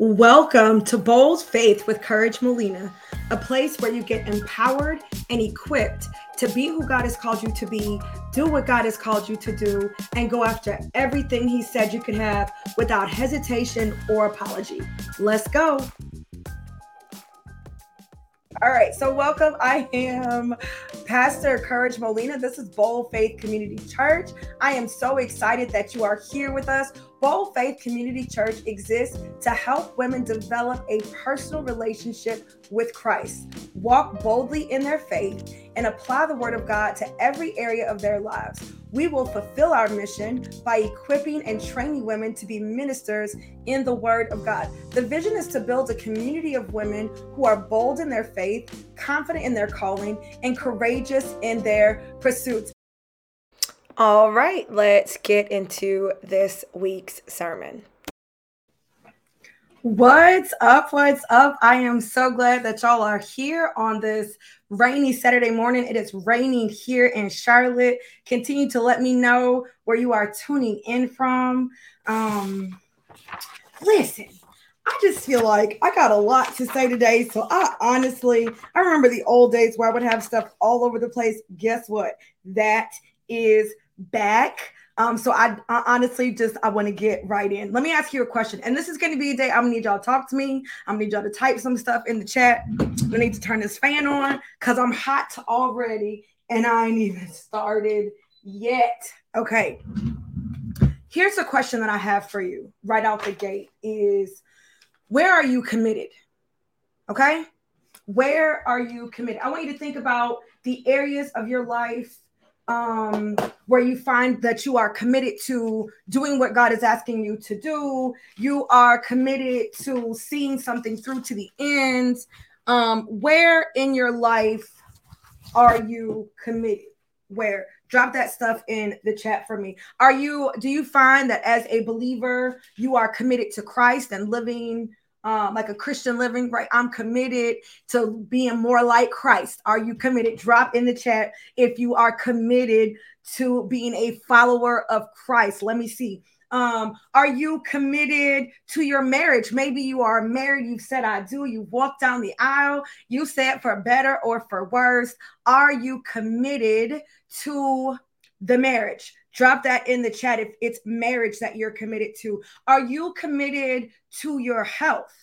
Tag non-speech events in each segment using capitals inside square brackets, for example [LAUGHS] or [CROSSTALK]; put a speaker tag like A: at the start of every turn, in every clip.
A: Welcome to Bold Faith with Courage Molina, a place where you get empowered and equipped to be who God has called you to be, do what God has called you to do, and go after everything He said you could have without hesitation or apology. Let's go. All right, so welcome. I am Pastor Courage Molina. This is Bold Faith Community Church. I am so excited that you are here with us. Bold Faith Community Church exists to help women develop a personal relationship with Christ, walk boldly in their faith, and apply the Word of God to every area of their lives. We will fulfill our mission by equipping and training women to be ministers in the Word of God. The vision is to build a community of women who are bold in their faith, confident in their calling, and courageous in their pursuits. All right, let's get into this week's sermon. What's up? What's up? I am so glad that y'all are here on this rainy Saturday morning. It is raining here in Charlotte. Continue to let me know where you are tuning in from. Um, listen, I just feel like I got a lot to say today. So I honestly, I remember the old days where I would have stuff all over the place. Guess what? That is back. Um, so I, I, honestly just I want to get right in. Let me ask you a question, and this is going to be a day I'm gonna need y'all to talk to me. I'm gonna need y'all to type some stuff in the chat. I need to turn this fan on because I'm hot already, and I ain't even started yet. Okay. Here's a question that I have for you right out the gate: Is where are you committed? Okay, where are you committed? I want you to think about the areas of your life um, where you find that you are committed to doing what God is asking you to do. You are committed to seeing something through to the end. Um, where in your life are you committed? Where? Drop that stuff in the chat for me. Are you, do you find that as a believer, you are committed to Christ and living um, like a Christian living, right? I'm committed to being more like Christ. Are you committed? Drop in the chat if you are committed to being a follower of Christ. Let me see. Um, are you committed to your marriage? Maybe you are married, you've said I do, you walked down the aisle, you said for better or for worse. Are you committed to the marriage? Drop that in the chat if it's marriage that you're committed to. Are you committed to your health?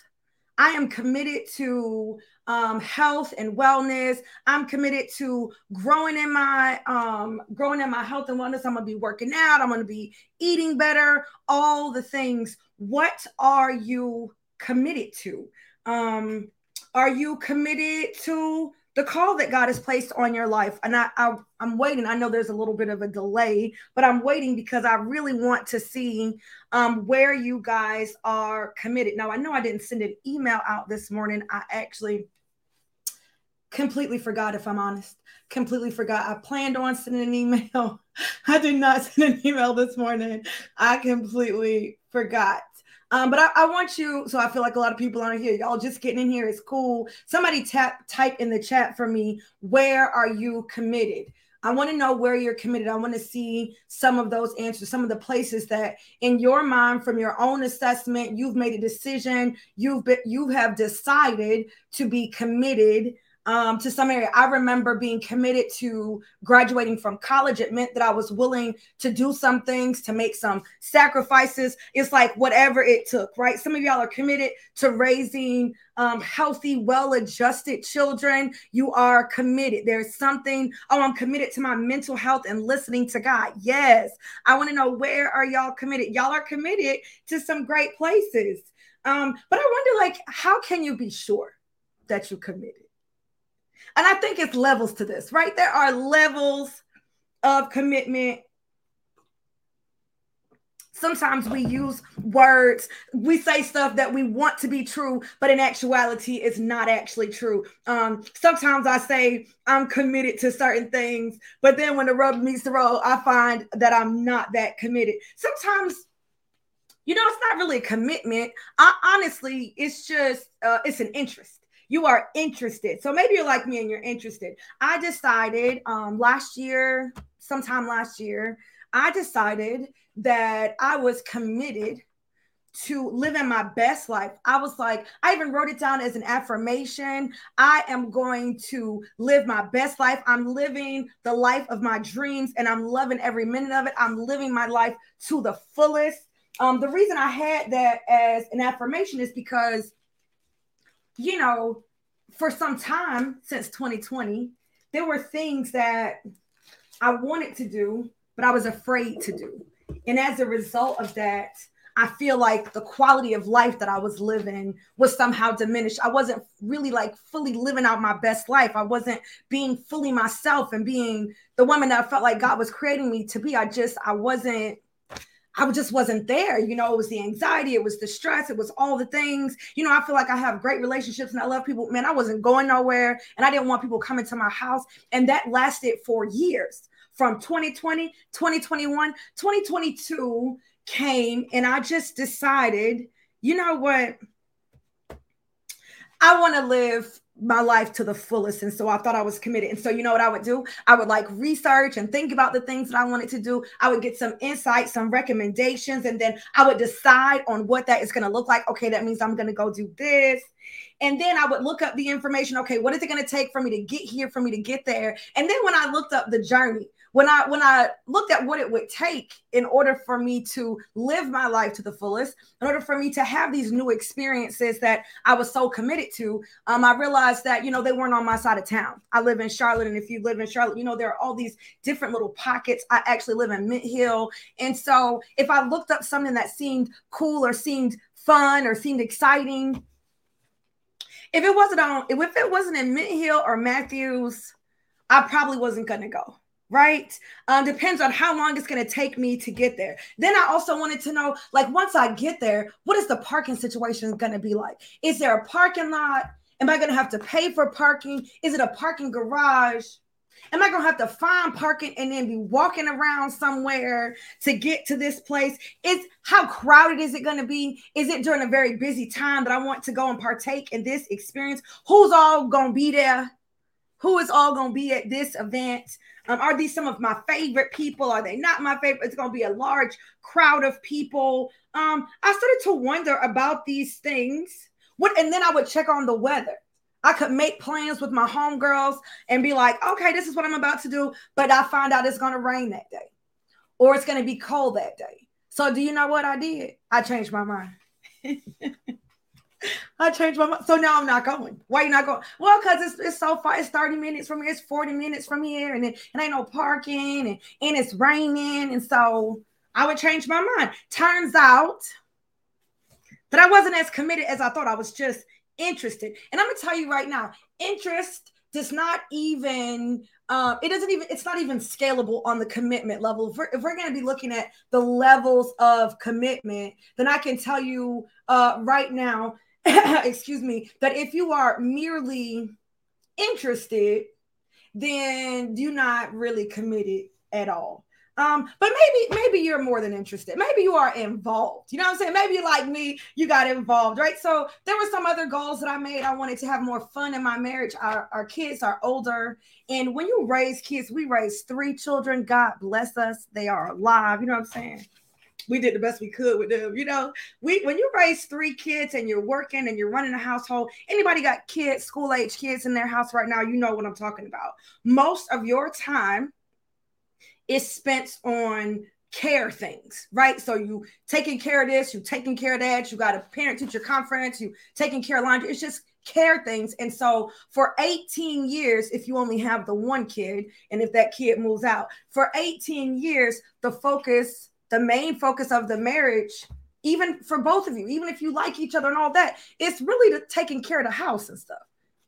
A: I am committed to um, health and wellness. I'm committed to growing in my um, growing in my health and wellness. I'm gonna be working out. I'm gonna be eating better. All the things. What are you committed to? Um, are you committed to the call that God has placed on your life. And I, I am waiting. I know there's a little bit of a delay, but I'm waiting because I really want to see um, where you guys are committed. Now I know I didn't send an email out this morning. I actually completely forgot, if I'm honest. Completely forgot. I planned on sending an email. [LAUGHS] I did not send an email this morning. I completely forgot. Um, but I, I, want you, so I feel like a lot of people aren't here. Y'all just getting in here is cool. Somebody tap type in the chat for me. Where are you committed? I want to know where you're committed. I want to see some of those answers, some of the places that in your mind, from your own assessment, you've made a decision, you've been, you have decided to be committed um, to some area. I remember being committed to graduating from college. It meant that I was willing to do some things, to make some sacrifices. It's like whatever it took, right? Some of y'all are committed to raising um, healthy, well adjusted children. You are committed. There's something, oh, I'm committed to my mental health and listening to God. Yes. I want to know where are y'all committed? Y'all are committed to some great places. Um, but I wonder, like, how can you be sure that you committed? And I think it's levels to this, right? There are levels of commitment. Sometimes we use words, we say stuff that we want to be true, but in actuality, it's not actually true. Um, sometimes I say I'm committed to certain things, but then when the rubber meets the road, I find that I'm not that committed. Sometimes you know it's not really a commitment I, honestly it's just uh, it's an interest you are interested. So maybe you're like me and you're interested. I decided um, last year, sometime last year, I decided that I was committed to living my best life. I was like, I even wrote it down as an affirmation. I am going to live my best life. I'm living the life of my dreams and I'm loving every minute of it. I'm living my life to the fullest. Um, the reason I had that as an affirmation is because, you know, for some time since 2020, there were things that I wanted to do, but I was afraid to do. And as a result of that, I feel like the quality of life that I was living was somehow diminished. I wasn't really like fully living out my best life. I wasn't being fully myself and being the woman that I felt like God was creating me to be. I just, I wasn't I just wasn't there. You know, it was the anxiety, it was the stress, it was all the things. You know, I feel like I have great relationships and I love people. Man, I wasn't going nowhere and I didn't want people coming to my house. And that lasted for years from 2020, 2021, 2022 came and I just decided, you know what? I want to live my life to the fullest. And so I thought I was committed. And so, you know what I would do? I would like research and think about the things that I wanted to do. I would get some insight, some recommendations, and then I would decide on what that is going to look like. Okay, that means I'm going to go do this. And then I would look up the information. Okay, what is it going to take for me to get here, for me to get there? And then when I looked up the journey, when I when I looked at what it would take in order for me to live my life to the fullest, in order for me to have these new experiences that I was so committed to, um, I realized that you know they weren't on my side of town. I live in Charlotte, and if you live in Charlotte, you know there are all these different little pockets. I actually live in Mint Hill, and so if I looked up something that seemed cool or seemed fun or seemed exciting, if it wasn't on, if it wasn't in Mint Hill or Matthews, I probably wasn't gonna go right? Um, depends on how long it's going to take me to get there. Then I also wanted to know, like, once I get there, what is the parking situation going to be like? Is there a parking lot? Am I going to have to pay for parking? Is it a parking garage? Am I going to have to find parking and then be walking around somewhere to get to this place? Is how crowded is it going to be? Is it during a very busy time that I want to go and partake in this experience? Who's all going to be there? Who is all going to be at this event? Um, are these some of my favorite people? Are they not my favorite? It's going to be a large crowd of people. Um, I started to wonder about these things. What, and then I would check on the weather. I could make plans with my homegirls and be like, okay, this is what I'm about to do. But I find out it's going to rain that day or it's going to be cold that day. So, do you know what I did? I changed my mind. [LAUGHS] I changed my mind. So now I'm not going. Why you not going? Well, because it's, it's so far. It's 30 minutes from here. It's 40 minutes from here. And then and ain't no parking and, and it's raining. And so I would change my mind. Turns out that I wasn't as committed as I thought. I was just interested. And I'm gonna tell you right now, interest does not even uh, it doesn't even it's not even scalable on the commitment level if we're, if we're going to be looking at the levels of commitment then i can tell you uh, right now [COUGHS] excuse me, that if you are merely interested, then you're not really committed at all. Um, but maybe maybe you're more than interested. Maybe you are involved. You know what I'm saying? Maybe like me, you got involved, right? So there were some other goals that I made. I wanted to have more fun in my marriage. Our, our kids are older, and when you raise kids, we raised three children. God bless us; they are alive. You know what I'm saying? We did the best we could with them. You know, we when you raise three kids and you're working and you're running a household, anybody got kids, school age kids in their house right now, you know what I'm talking about. Most of your time is spent on care things, right? So you taking care of this, you taking care of that, you got a parent teacher conference, you taking care of laundry. It's just care things. And so for 18 years, if you only have the one kid, and if that kid moves out, for 18 years, the focus the main focus of the marriage, even for both of you, even if you like each other and all that, it's really to taking care of the house and stuff.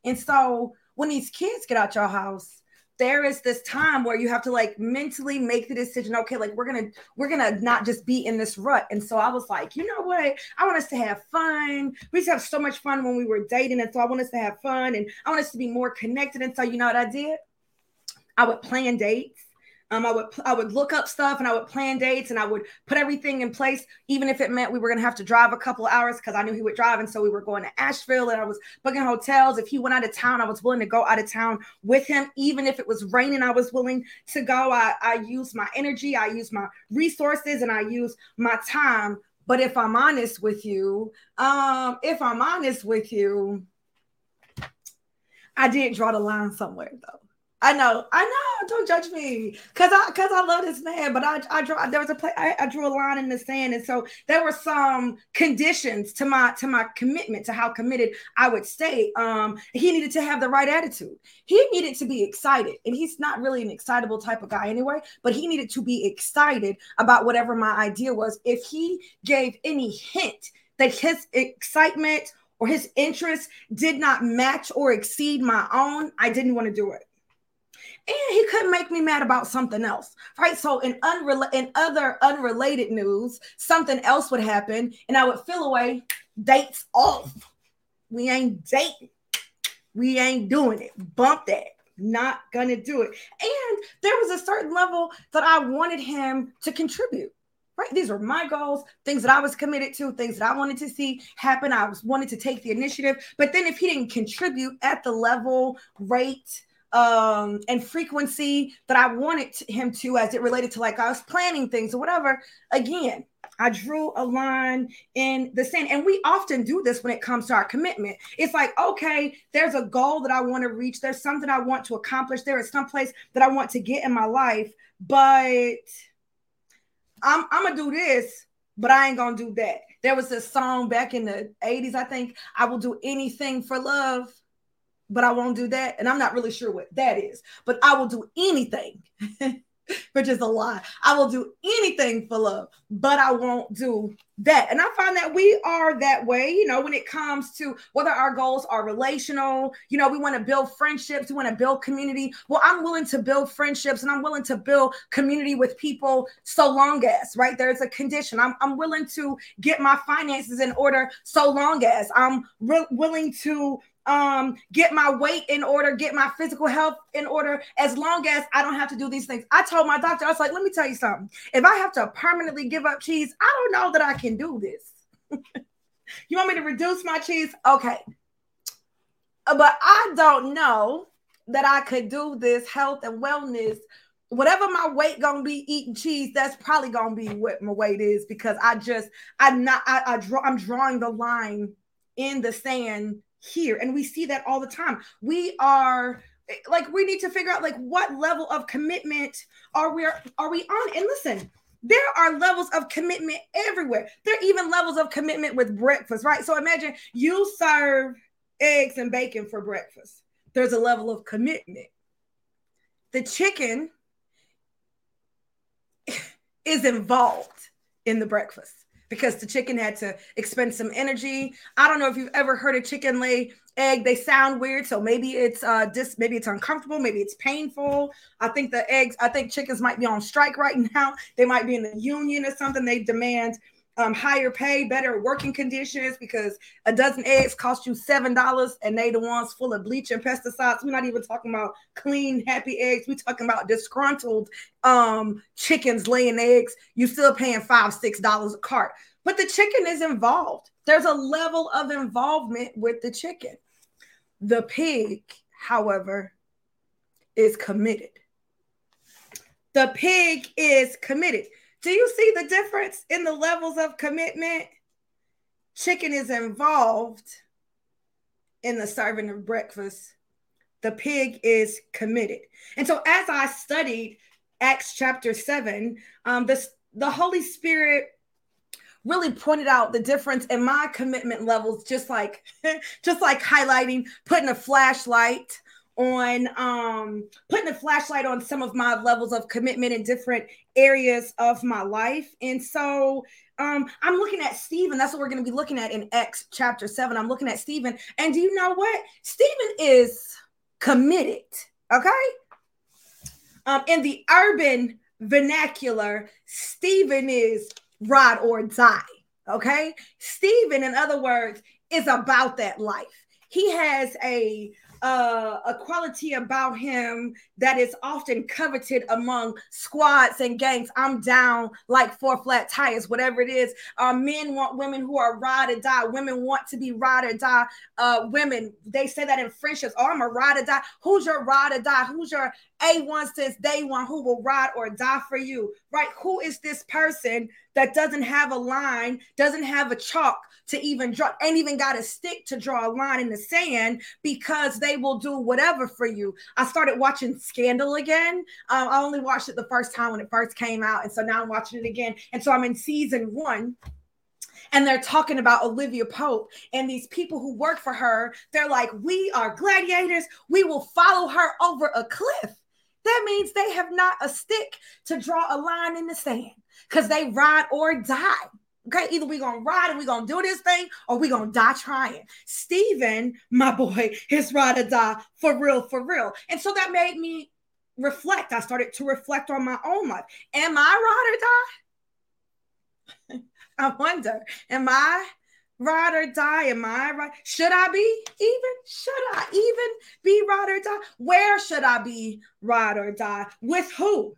A: And so when these kids get out your house, there is this time where you have to like mentally make the decision okay like we're gonna we're gonna not just be in this rut. And so i was like you know what? I want us to have fun. We used to have so much fun when we were dating and so i want us to have fun and i want us to be more connected. And so you know what i did? I would plan dates um, I would I would look up stuff and I would plan dates and I would put everything in place, even if it meant we were gonna have to drive a couple hours because I knew he would drive, and so we were going to Asheville and I was booking hotels. If he went out of town, I was willing to go out of town with him, even if it was raining. I was willing to go. I I used my energy, I used my resources, and I used my time But if I'm honest with you, um, if I'm honest with you, I did draw the line somewhere though. I know, I know. Don't judge me, cause I, cause I love this man. But I, I draw. There was a play. I, I, drew a line in the sand, and so there were some conditions to my, to my commitment, to how committed I would stay. Um, he needed to have the right attitude. He needed to be excited, and he's not really an excitable type of guy anyway. But he needed to be excited about whatever my idea was. If he gave any hint that his excitement or his interest did not match or exceed my own, I didn't want to do it and he couldn't make me mad about something else right? So in unrelated in other unrelated news something else would happen and i would feel away dates off. We ain't dating. We ain't doing it. Bump that. Not gonna do it. And there was a certain level that i wanted him to contribute right? These were my goals things that i was committed to things that i wanted to see happen. I was wanted to take the initiative. But then if he didn't contribute at the level rate um and frequency that I wanted him to as it related to like I was planning things or whatever. Again, I drew a line in the sand. And we often do this when it comes to our commitment. It's like, okay, there's a goal that I want to reach. There's something I want to accomplish. There is some place that I want to get in my life, but I'm, I'm going to do this, but I ain't going to do that. There was this song back in the 80s, I think, I will do anything for love but I won't do that. And I'm not really sure what that is, but I will do anything, [LAUGHS] which is a lie. I will do anything for love, but I won't do that. And I find that we are that way, you know, when it comes to whether our goals are relational, you know, we want to build friendships, we want to build community. Well, I'm willing to build friendships and I'm willing to build community with people so long as, right? There's a condition. I'm, I'm willing to get my finances in order so long as I'm re- willing to um get my weight in order get my physical health in order as long as i don't have to do these things. I told my doctor i was like let me tell you something. If i have to permanently give up cheese i don't know that i can do this. [LAUGHS] You want me to reduce my cheese? Okay. Uh, but i don't know that i could do this health and wellness. Whatever my weight gonna be eating cheese that's probably gonna be what my weight is because i just i'm not i, I draw i'm drawing the line in the sand here and we see that all the time. We are like we need to figure out like what level of commitment are we are we on? And listen there are levels of commitment everywhere. There are even levels of commitment with breakfast right? So imagine you serve eggs and bacon for breakfast. There's a level of commitment. The chicken [LAUGHS] is involved in the breakfast because the chicken had to expend some energy. I don't know if you've ever heard a chicken lay egg. They sound weird, so maybe it's uh dis maybe it's uncomfortable, maybe it's painful. I think the eggs, I think chickens might be on strike right [LAUGHS] now. They might be in the union or something. They demand um, higher pay, better working conditions because a dozen eggs cost you seven dollars, and they the ones full of bleach and pesticides. We're not even talking about clean, happy eggs. We're talking about disgruntled um, chickens laying eggs. You're still paying five, six dollars a cart, but the chicken is involved. There's a level of involvement with the chicken. The pig, however, is committed. The pig is committed. Do you see the difference in the levels of commitment? Chicken is involved in the serving of breakfast. The pig is committed. And so, as I studied Acts chapter 7, um, the Holy Spirit really pointed out the difference in my commitment levels, just like [LAUGHS] just like highlighting, putting a flashlight on um putting a flashlight on some of my levels of commitment in different areas of my life. And so um i'm looking at stephen. That's what we're going to be looking at in Acts chapter 7 i'm looking at stephen. And do you know what? Stephen is committed okay? Um in the urban vernacular stephen is ride or die okay? Stephen in other words is about that life. He has a uh, a quality about him that is often coveted among squads and gangs. I'm down like four flat tires, whatever it is. Uh, men want women who are ride or die. Women want to be ride or die. Uh, women, they say that in friendships. Oh, I'm a ride or die. Who's your ride or die? Who's your A1 since day one who will ride or die for you? Right? Who is this person that doesn't have a line, doesn't have a chalk to even draw, ain't even got a stick to draw a line in the sand because they will do whatever for you. I started watching Scandal again. Um, I only watched it the first time when it first came out. And so now I'm watching it again. And so I'm in season one and they're talking about Olivia Pope and these people who work for her. They're like, We are gladiators. We will follow her over a cliff. That means they have not a stick to draw a line in the sand because they ride or die. Okay, either we're gonna ride and we're gonna do this thing, or we're gonna die trying. Stephen, my boy, his ride or die for real, for real. And so that made me reflect. I started to reflect on my own life. Am I ride or die? [LAUGHS] I wonder, am I ride or die? Am I right? Should I be even? Should I even be ride or die? Where should I be ride or die? With who?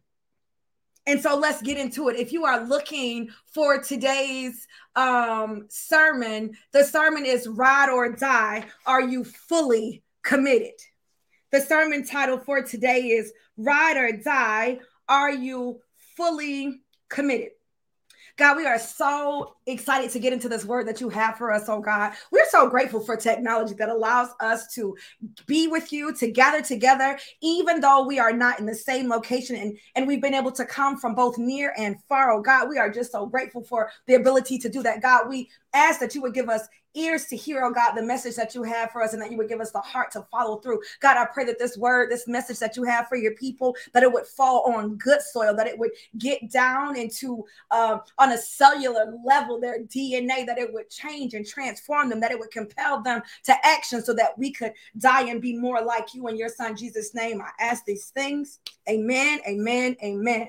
A: And so let's get into it. If you are looking for today's um, sermon, the sermon is Ride or Die. Are you fully committed? The sermon title for today is Ride or Die. Are you fully committed? God, we are so excited to get into this word that you have for us, oh God. We're so grateful for technology that allows us to be with you, to gather together, even though we are not in the same location and, and we've been able to come from both near and far, oh God. We are just so grateful for the ability to do that. God, we ask that you would give us ears to hear, oh God, the message that you have for us and that you would give us the heart to follow through. God, I pray that this word, this message that you have for your people, that it would fall on good soil, that it would get down into uh, on a cellular level, their DNA, that it would change and transform them, that it would compel them to action so that we could die and be more like you in your son Jesus' name. I ask these things. Amen, amen, amen.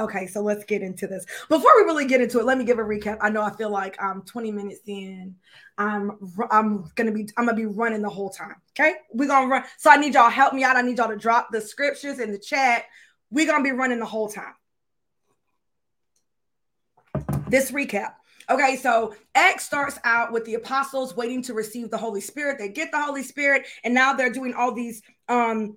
A: Okay, so let's get into this. Before we really get into it, let me give a recap. I know I feel like I'm 20 minutes in. I'm I'm gonna be I'm gonna be running the whole time. Okay, we're gonna run. So I need y'all help me out. I need y'all to drop the scriptures in the chat. We're gonna be running the whole time. This recap. Okay, so Acts starts out with the apostles waiting to receive the Holy Spirit. They get the Holy Spirit, and now they're doing all these um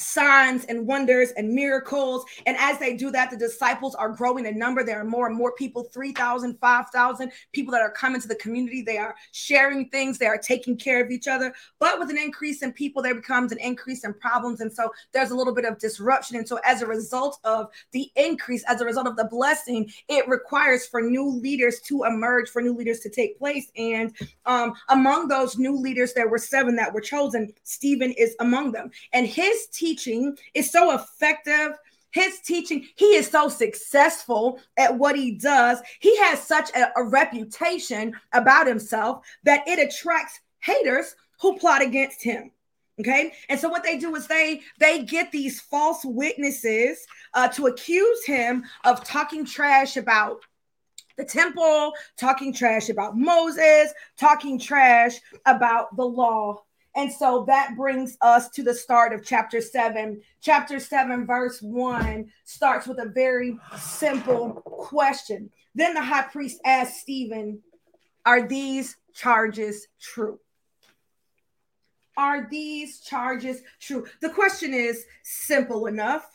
A: signs and wonders and miracles. And as they do that, the disciples are growing in number. There are more and more people 3,000, 5,000 people that are coming to the community. They are sharing things, they are taking care of each other. But with an increase in people, there becomes an increase in problems. And so there's a little bit of disruption. And so, as a result of the increase, as a result of the blessing, it requires for new leaders to emerge, for new leaders to take place. And um, among those new leaders, there were seven that were chosen. Stephen is among them. And his team teaching is so effective. His teaching he is so successful at what he does. He has such a, a, reputation about himself that it attracts haters who plot against him okay? And so what they do is they they get these false witnesses uh, to accuse him of talking trash about the temple talking trash about moses talking trash about the law and so that brings us to the start of chapter 7. Chapter 7, verse 1 starts with a very simple question. Then the high priest asked Stephen, Are these charges true? Are these charges true? The question is simple enough.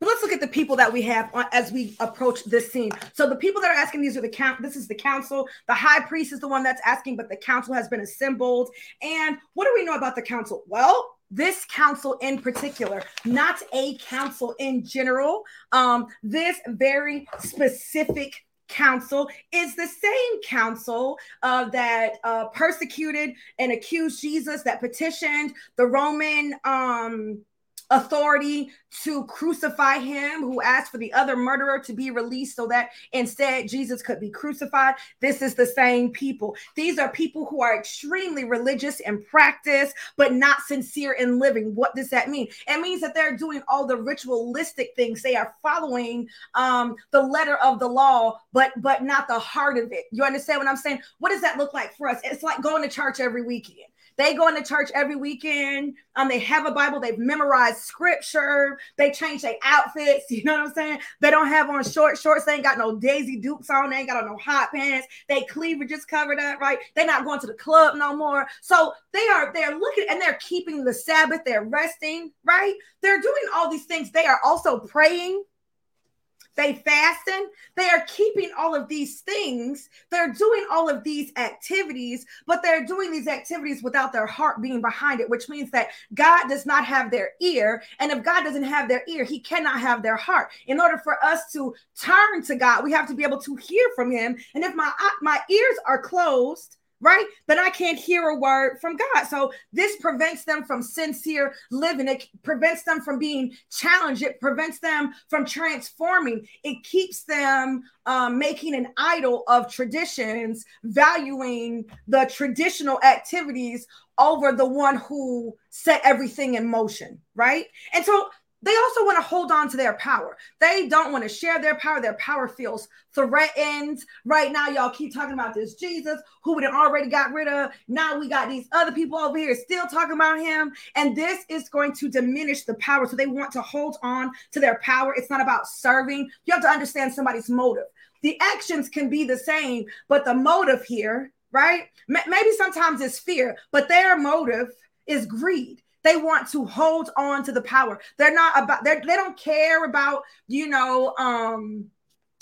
A: But let's look at the people that we have on, as we approach this scene. So the people that are asking these are the count. This is the council. The high priest is the one that's asking, but the council has been assembled. And what do we know about the council? Well, this council in particular, not a council in general. Um, this very specific council is the same council uh, that uh, persecuted and accused Jesus, that petitioned the Roman um, authority to crucify him, who asked for the other murderer to be released so that instead Jesus could be crucified. This is the same people. These are people who are extremely religious in practice, but not sincere in living. What does that mean? It means that they're doing all the ritualistic things. They are following um, the letter of the law, but but not the heart of it. You understand what I'm saying? What does that look like for us? It's like going to church every weekend. They go into church every weekend. Um, they have a Bible. They've memorized scripture. They change their outfits. [LAUGHS] You know what I'm saying? They don't have on short shorts. They ain't got no Daisy Dukes on. They ain't got on no hot pants. They cleavage just covered up, right? They're not going to the club no more. So they are they're looking and they're keeping the Sabbath. They're resting, right? They're doing all these things. They are also praying they fasten. They are keeping all of these things. They're doing all of these activities, but they're doing these activities without their heart being behind it, which means that God does not have their ear. And if God doesn't have their ear, he cannot have their heart. In order for us to turn to God, we have to be able to hear from him. And if my my ears are closed, right? Then I can't hear a word from God. So this prevents them from sincere living. It prevents them from being challenged. It prevents them from transforming. It keeps them um, making an idol of traditions, valuing the traditional activities over the one who set everything in motion, right? And so they also want to hold on to their power. They don't want to share their power. Their power feels threatened. Right now, y'all keep talking about this Jesus who we already got rid of. Now we got these other people over here still talking about him. And this is going to diminish the power. So they want to hold on to their power. It's not about serving. You have to understand somebody's motive. The actions can be the same, but the motive here, right? Maybe sometimes it's fear, but their motive is greed they want to hold on to the power. They're not about they're, they don't care about, you know, um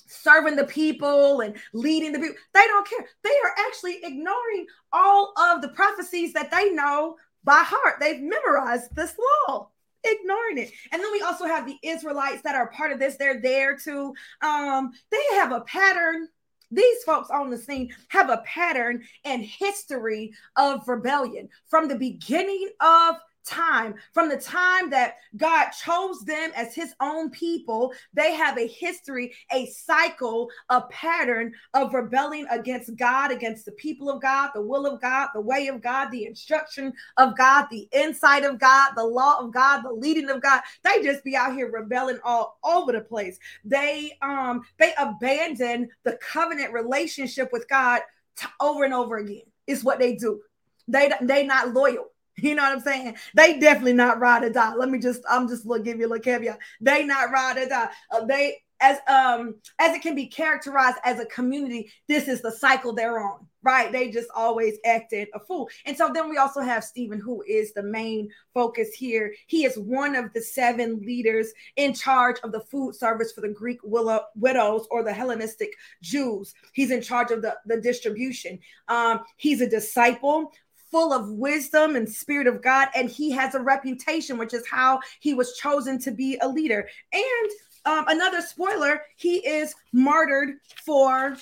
A: serving the people and leading the people. They don't care. They are actually ignoring all of the prophecies that they know by heart. They've memorized this law ignoring it. And then we also have the Israelites that are part of this. They're there too. um they have a pattern these folks on the scene have a pattern and history of rebellion from the beginning of time. From the time that God chose them as his own people they have a history a cycle a pattern of rebelling against God against the people of God the will of God the way of God the instruction of God the insight of God the law of God the leading of God. They just be out here rebelling all over the place. They um they abandon the covenant relationship with God t- over and over again is what they do. They they not loyal [LAUGHS] You know what I'm saying? They definitely not ride or die. Let me just, I'm just gonna give you a little caveat. They not ride or die. Uh, they as um as it can be characterized as a community, this is the cycle they're on, right? They just always acted a fool. And so then we also have Stephen, who is the main focus here. He is one of the seven leaders in charge of the food service for the Greek willow, widows or the Hellenistic Jews. He's in charge of the, the distribution. Um, he's a disciple full of wisdom and spirit of God, and he has a reputation, which is how he was chosen to be a leader. And um, another spoiler, he is martyred for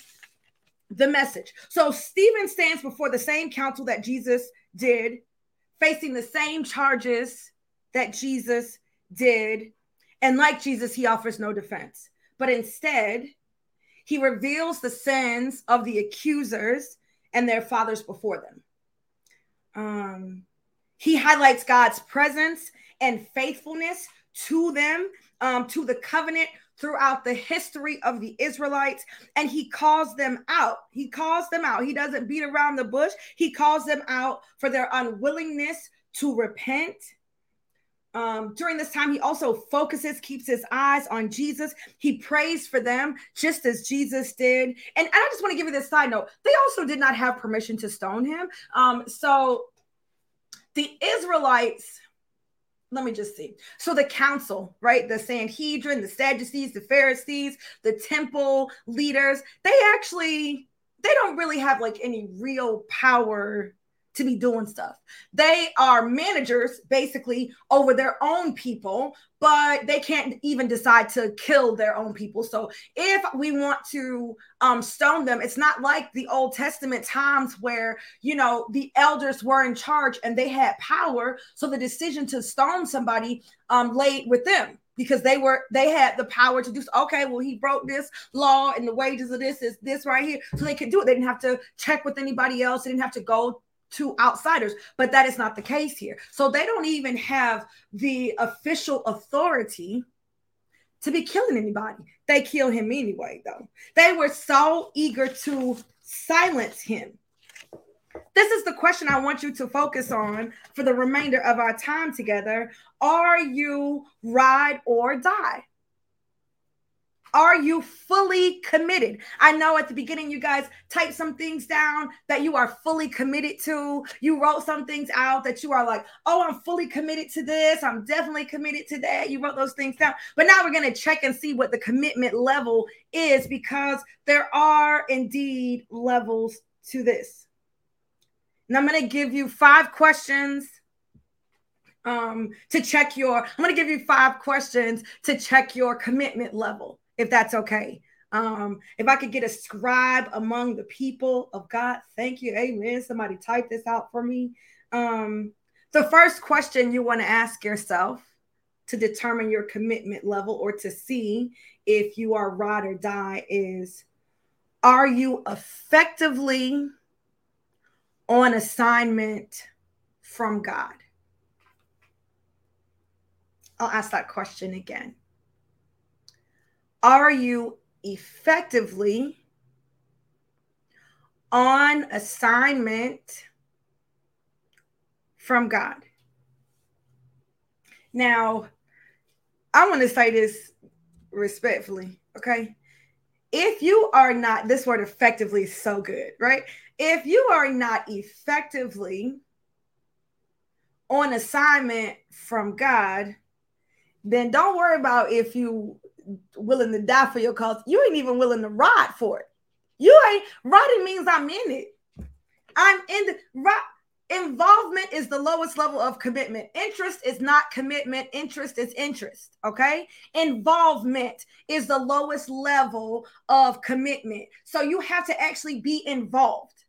A: the message. So Stephen stands before the same council that Jesus did, facing the same charges that Jesus did. And like Jesus, he offers no defense, but instead, he reveals the sins of the accusers and their fathers before them. Um, he highlights God's presence and faithfulness to them, um, to the covenant throughout the history of the Israelites, and he calls them out. He calls them out. He doesn't beat around the bush. He calls them out for their unwillingness to repent. Um, during this time, he also focuses, keeps his eyes on Jesus. He prays for them just as Jesus did. And, I just want to give you this side note. They also did not have permission to stone him. Um, so the Israelites, let me just see. So the council, right? The Sanhedrin, the Sadducees, the Pharisees, the temple leaders, they actually they don't really have like any real power to be doing stuff. They are managers basically over their own people, but they can't even decide to kill their own people. So if we want to um, stone them, it's not like the Old Testament times where, you know, the elders were in charge and they had power. So the decision to stone somebody um, laid with them because they were they had the power to do so. okay well he broke this law and the wages of this is this right here so they could do it they didn't have to check with anybody else they didn't have to go to outsiders but that is not the case here so they don't even have the official authority to be killing anybody they kill him anyway though they were so eager to silence him this is the question I want you to focus on for the remainder of our time together. Are you ride or die? Are you fully committed? I know at the beginning you guys typed some things down that you are fully committed to. You wrote some things out that you are like, oh, I'm fully committed to this. I'm definitely committed to that. You wrote those things down. But now we're going to check and see what the commitment level is because there are indeed levels to this. And I'm going to give you five questions um, to check your, I'm going to give you five questions to check your commitment level, if that's okay. Um, if I could get a scribe among the people of God, thank you. Amen. Somebody type this out for me. Um, the first question you want to ask yourself to determine your commitment level or to see if you are ride or die is Are you effectively on assignment from God? I'll ask that question again. Are you effectively on assignment from God? Now, I want to say this respectfully, okay? If you are not, this word effectively is so good, right? if you are not effectively on assignment from God, then don't worry about if you willing to die for your cause. You ain't even willing to ride for it. You ain't riding means I'm in it. I'm in the right. Involvement is the lowest level of commitment. Interest is not commitment. Interest is interest. Okay. Involvement is the lowest level of commitment. So you have to actually be involved.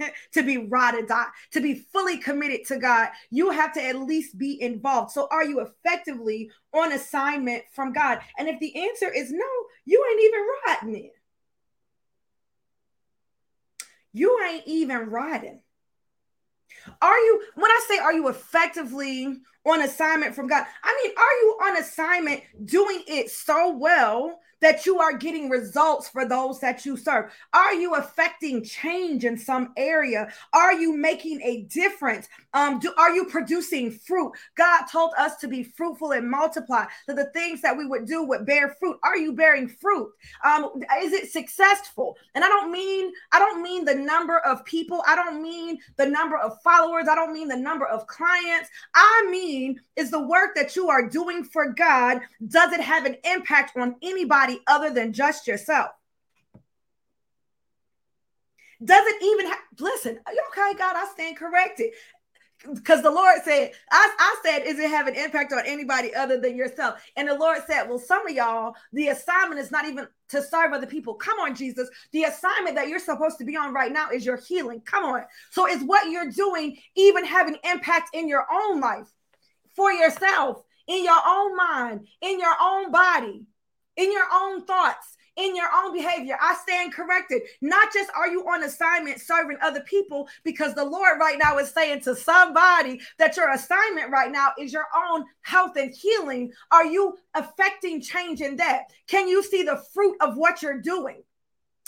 A: [LAUGHS] to be or die, to be fully committed to God, you have to at least be involved. So, are you effectively on assignment from God? And if the answer is no, you ain't even riding it. You ain't even riding. Are you, when I say, are you effectively on assignment from God? I mean, are you on assignment doing it so well that you are getting results for those that you serve? Are you affecting change in some area? Are you making a difference? Um, do, are you producing fruit? God told us to be fruitful and multiply. So the things that we would do would bear fruit. Are you bearing fruit? Um, is it successful? And I don't mean I don't mean the number of people. I don't mean the number of followers. I don't mean the number of clients. I mean is the work that you are doing for God. Does it have an impact on anybody? other than just yourself. Doesn't even have, listen, okay, God, I stand corrected. Because the Lord said, I, I said, is it have an impact on anybody other than yourself? And the Lord said, Well, some of y'all, the assignment is not even to serve other people. Come on, Jesus. The assignment that you're supposed to be on right now is your healing. Come on. So, is what you're doing even having impact in your own life for yourself, in your own mind, in your own body? in your own thoughts, in your own behavior. I stand corrected. Not just are you on assignment serving other people, because the Lord right now is saying to somebody that your assignment right now is your own health and healing. Are you affecting change in that? Can you see the fruit of what you're doing?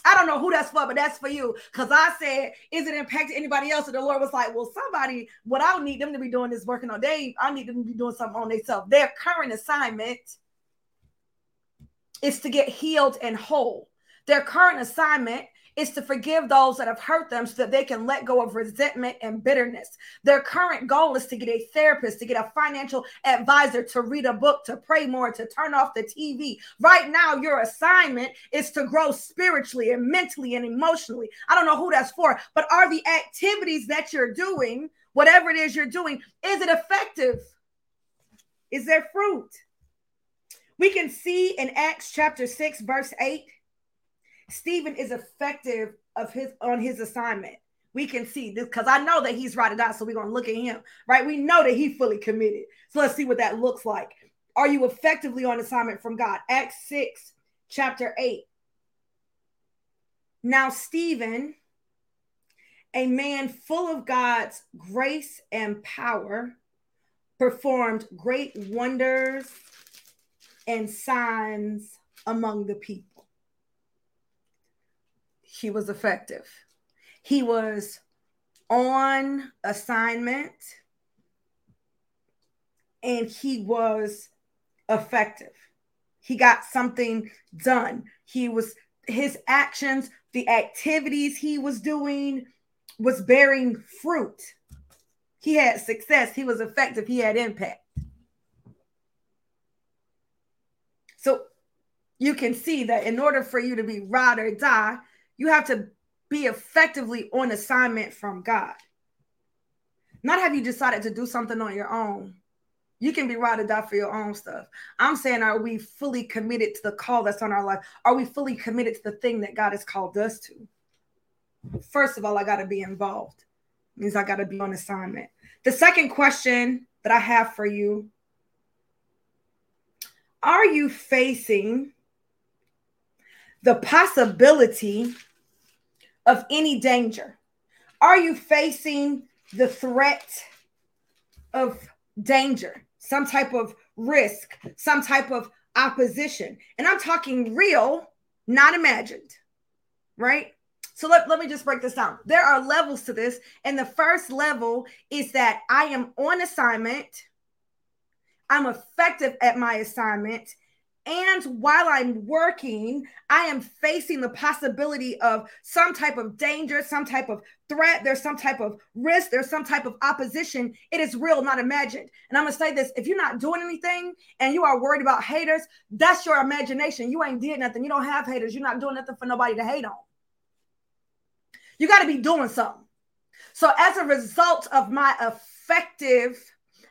A: I don't know who that's for, but that's for you. Because I said, is it impacting anybody else? And the Lord was like, well, somebody, what I need them to be doing is working on they, I need them to be doing something on themselves. Their current assignment is to get healed and whole. Their current assignment is to forgive those that have hurt them so that they can let go of resentment and bitterness. Their current goal is to get a therapist, to get a financial advisor, to read a book, to pray more, to turn off the TV. Right now, your assignment is to grow spiritually and mentally and emotionally. I don't know who that's for, but are the activities that you're doing, whatever it is you're doing, is it effective? Is there fruit? We can see in Acts chapter 6, verse 8, Stephen is effective of his on his assignment. We can see this because I know that he's right out. So we're gonna look at him, right? We know that he fully committed. So let's see what that looks like. Are you effectively on assignment from God? Acts 6, chapter 8. Now, Stephen, a man full of God's grace and power, performed great wonders and signs among the people. He was effective. He was on assignment and he was effective. He got something done. He was his actions, the activities he was doing was bearing fruit. He had success, he was effective, he had impact. So you can see that in order for you to be ride or die, you have to be effectively on assignment from God. Not have you decided to do something on your own you can be ride or die for your own stuff. I'm saying, are we fully committed to the call that's on our life? Are we fully committed to the thing that God has called us to? First of all, I got to be involved. It means I got to be on assignment. The second question that I have for you Are you facing the possibility of any danger? Are you facing the threat of danger? some type of risk, some type of opposition. And I'm talking real, not imagined, right? So let, let me just break this down. There are levels to this. And the first level is that I am on assignment, I'm effective at my assignment, and while I'm working, I am facing the possibility of some type of danger, some type of threat, there's some type of risk, there's some type of opposition. It is real, not imagined. And I'm gonna say this if you're not doing anything and you are worried about haters, that's your imagination. You ain't did nothing. You don't have haters. You're not doing nothing for nobody to hate on. You got to be doing something. So, as a result of my effective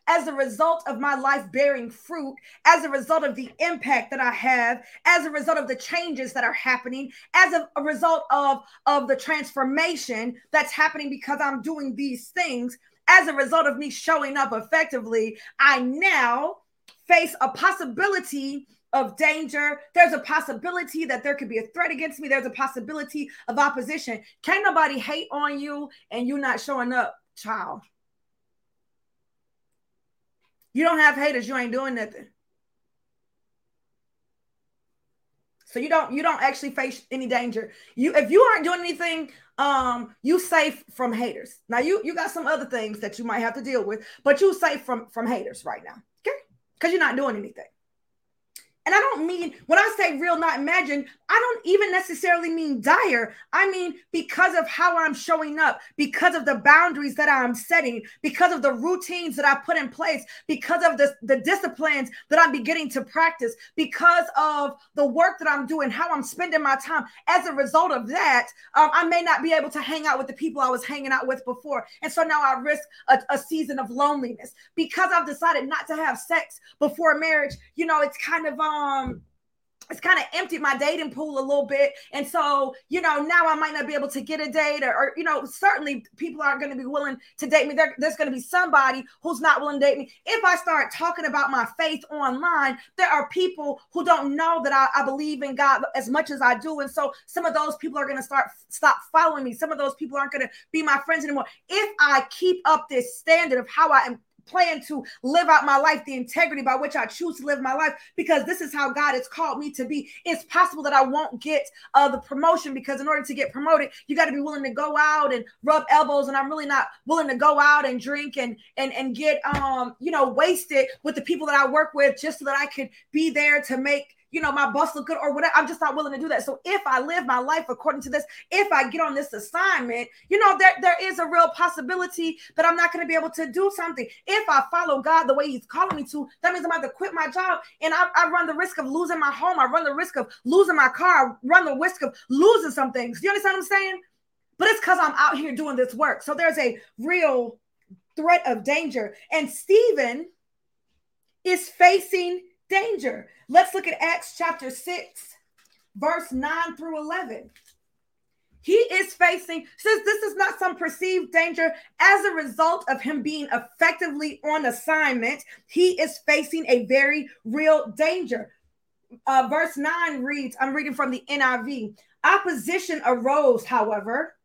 A: as a result of my life bearing fruit, as a result of the impact that I have, as a result of the changes that are happening, as a, a result of, of the transformation that's happening because I'm doing these things, as a result of me showing up effectively, I now face a possibility of danger. There's a possibility that there could be a threat against me. There's a possibility of opposition. Can nobody hate on you and you not showing up, child? You don't have haters, you ain't doing nothing. So you don't you don't actually face any danger. You if you aren't doing anything, um, you safe from haters. Now you you got some other things that you might have to deal with, but you safe from from haters right now. Okay, because you're not doing anything. And I don't mean when I say real, not imagined, I don't even necessarily mean dire. I mean because of how I'm showing up, because of the boundaries that I'm setting, because of the routines that I put in place, because of the, the disciplines that I'm beginning to practice, because of the work that I'm doing, how I'm spending my time. As a result of that, um, I may not be able to hang out with the people I was hanging out with before. And so now I risk a, a season of loneliness because I've decided not to have sex before marriage. You know, it's kind of, um, um it's kind of emptied my dating pool a little bit. And so, you know, now I might not be able to get a date or, or you know, certainly people aren't going to be willing to date me. There, there's going to be somebody who's not willing to date me. If I start talking about my faith online, there are people who don't know that I, I believe in God as much as I do. And so some of those people are going to start stop following me. Some of those people aren't going to be my friends anymore. If I keep up this standard of how I am plan to live out my life, the integrity by which I choose to live my life, because this is how God has called me to be. It's possible that I won't get uh, the promotion because in order to get promoted, you got to be willing to go out and rub elbows. And I'm really not willing to go out and drink and and and get um you know wasted with the people that I work with just so that I could be there to make you know, my look good or whatever. I'm just not willing to do that. So if I live my life according to this, if I get on this assignment, you know, there, there is a real possibility that I'm not going to be able to do something. If I follow God the way He's calling me to, that means I'm about to quit my job and I, I run the risk of losing my home. I run the risk of losing my car. I run the risk of losing some things. You understand what I'm saying? But it's because I'm out here doing this work. So there's a real threat of danger. And Stephen is facing danger. Let's look at Acts chapter 6, verse 9 through 11. He is facing, says this is not some perceived danger as a result of him being effectively on assignment. He is facing a very real danger. Uh, verse 9 reads, I'm reading from the NIV. Opposition arose, however,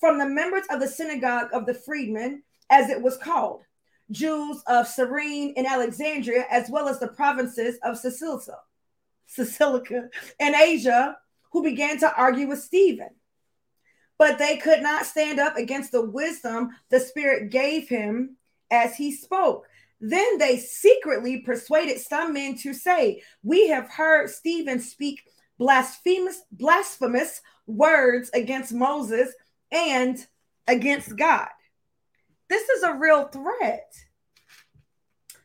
A: from the members of the synagogue of the freedmen, as it was called, Jews of Cyrene and Alexandria, as well as the provinces of Sicilia, Sicilica and Asia, who began to argue with Stephen. But they could not stand up against the wisdom the Spirit gave him as he spoke. Then they secretly persuaded some men to say, We have heard Stephen speak blasphemous, blasphemous words against Moses and against God. This is a real threat.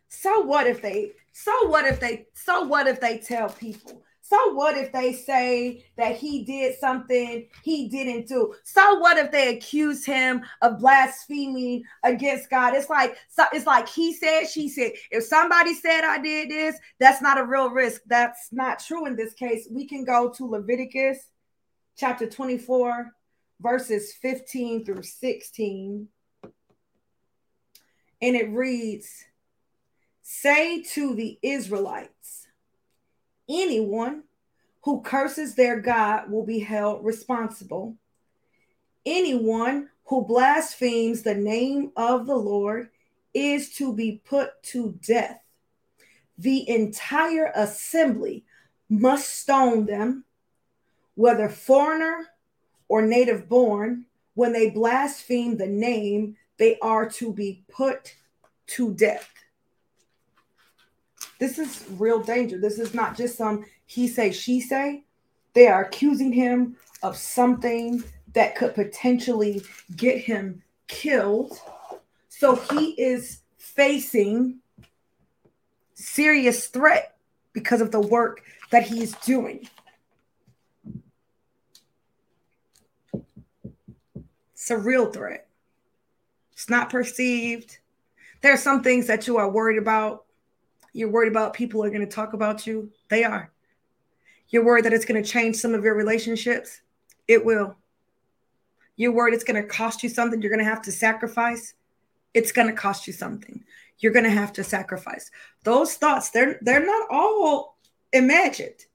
A: So what if they so what if they so what if they tell people so what if they say that he did something he didn't do? So what if they accuse him of blaspheming against God? It's like so it's like he said, she said. If somebody said I did this, that's not a real risk. That's not true in this case. We can go to Leviticus chapter 24 verses 15 through 16. And it reads, Say to the Israelites, Anyone who curses their God will be held responsible. Anyone who blasphemes the name of the Lord is to be put to death. The entire assembly must stone them, whether foreigner or native born. When they blaspheme the name, they are to be put to death. This is real danger. This is not just some he say, she say. They are accusing him of something that could potentially get him killed. So he is facing serious threat because of the work that he's doing. It's a real threat. It's not perceived. There are some things that you are worried about you're worried about people are going to talk about you. They are. You're worried that it's going to change some of your relationships. It will. You're worried it's going to cost you something. You're going to have to sacrifice. It's going to cost you something. You're going to have to sacrifice. Those thoughts, they're they're not all imagined.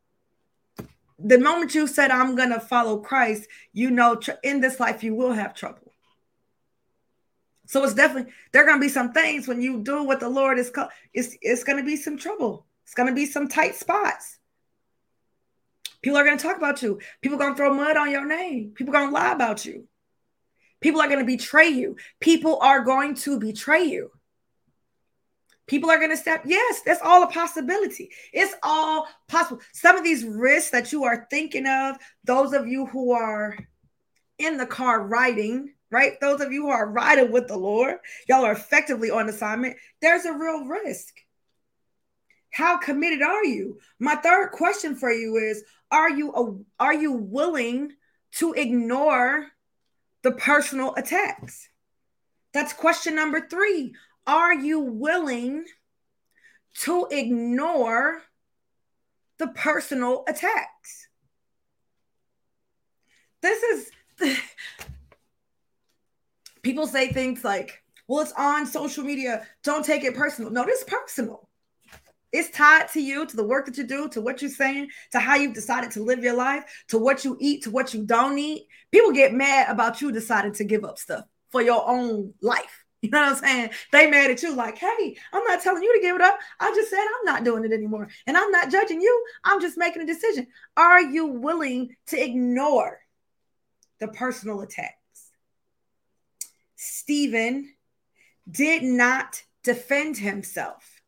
A: The moment you said, I'm going to follow Christ, you know, in this life, you will have trouble. So it's definitely there are gonna be some things when you do what the Lord is called. It's it's gonna be some trouble. It's gonna be some tight spots. People are gonna talk about you. People are gonna throw mud on your name. People are gonna lie about you. People are gonna betray you. People are going to betray you. People are going to step. Yes, that's all a possibility. It's all possible. Some of these risks that you are thinking of, those of you who are in the car riding, right? Those of you who are riding with the Lord, y'all are effectively on assignment. There's a real risk. How committed are you? My third question for you is are you a, are you willing to ignore the personal attacks? That's question number 3. Are you willing to ignore the personal attacks? This is [LAUGHS] people say things like, well, it's on social media. Don't take it personal. No, this personal. It's tied to you, to the work that you do, to what you're saying, to how you've decided to live your life, to what you eat, to what you don't eat. People get mad about you deciding to give up stuff for your own life. [LAUGHS] You know what I'm saying? They mad at you, like, hey, I'm not telling you to give it up. I just said I'm not doing it anymore. And I'm not judging you. I'm just making a decision. Are you willing to ignore the personal attack? Stephen did not defend himself.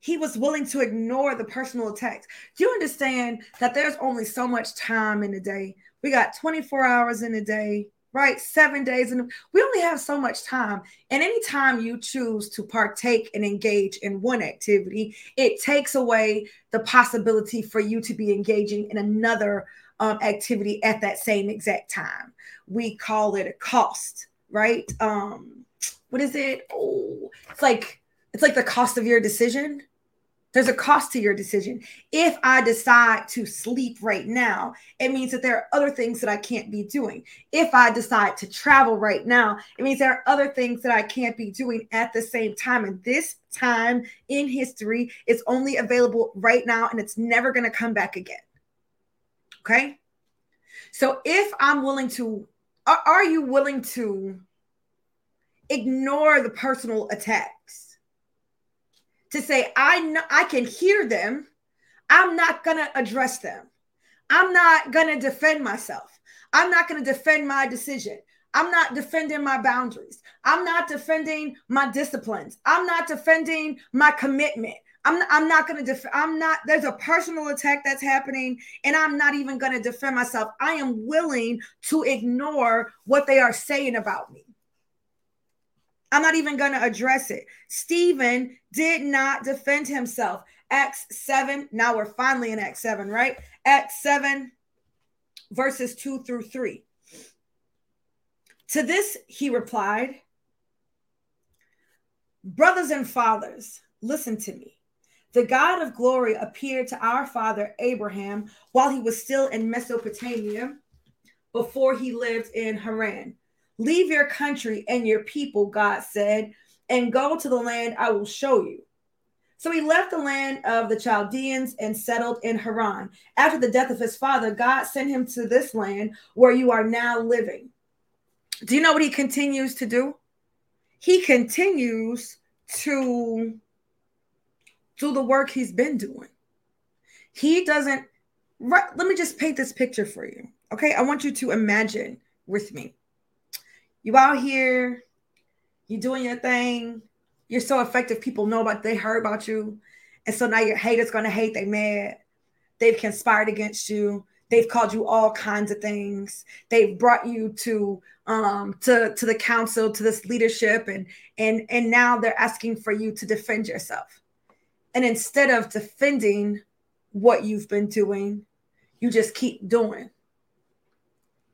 A: He was willing to ignore the personal attacks. You understand that there's only so much time in a day? We got 24 hours in a day, right? Seven days, and we only have so much time. And anytime you choose to partake and engage in one activity, it takes away the possibility for you to be engaging in another um, activity at that same exact time. We call it a cost, right? Um, what is it? Oh, it's like it's like the cost of your decision. There's a cost to your decision. If I decide to sleep right now, it means that there are other things that I can't be doing. If I decide to travel right now, it means there are other things that I can't be doing at the same time. And this time in history is only available right now and it's never going to come back again. Okay. So if I'm willing to, are, are you willing to ignore the personal attacks? to say I know I can hear them. I'm not going to address them. I'm not going to defend myself. I'm not going to defend my decision. I'm not defending my boundaries. I'm not defending my disciplines. I'm not defending my commitment. I'm, I'm not going to defend. I'm not, there's a personal attack that's happening, and I'm not even going to defend myself. I am willing to ignore what they are saying about me. I'm not even going to address it. Stephen did not defend himself. Acts 7. Now we're finally in Acts 7, right? Acts 7, verses 2 through 3. To this he replied, Brothers and fathers, listen to me. The God of glory appeared to our father Abraham while he was still in Mesopotamia before he lived in Haran. Leave your country and your people, God said, and go to the land I will show you. So he left the land of the Chaldeans and settled in Haran. After the death of his father, God sent him to this land where you are now living. Do you know what he continues to do? He continues to do the work he's been doing. He doesn't, right, let me just paint this picture for you. Okay. I want you to imagine with me you out here, you're doing your thing. You're so effective. People know about they heard about you. And so now your haters gonna hate, they mad. They've conspired against you. They've called you all kinds of things. They've brought you to um to to the council, to this leadership, and and and now they're asking for you to defend yourself. And instead of defending what you've been doing, you just keep doing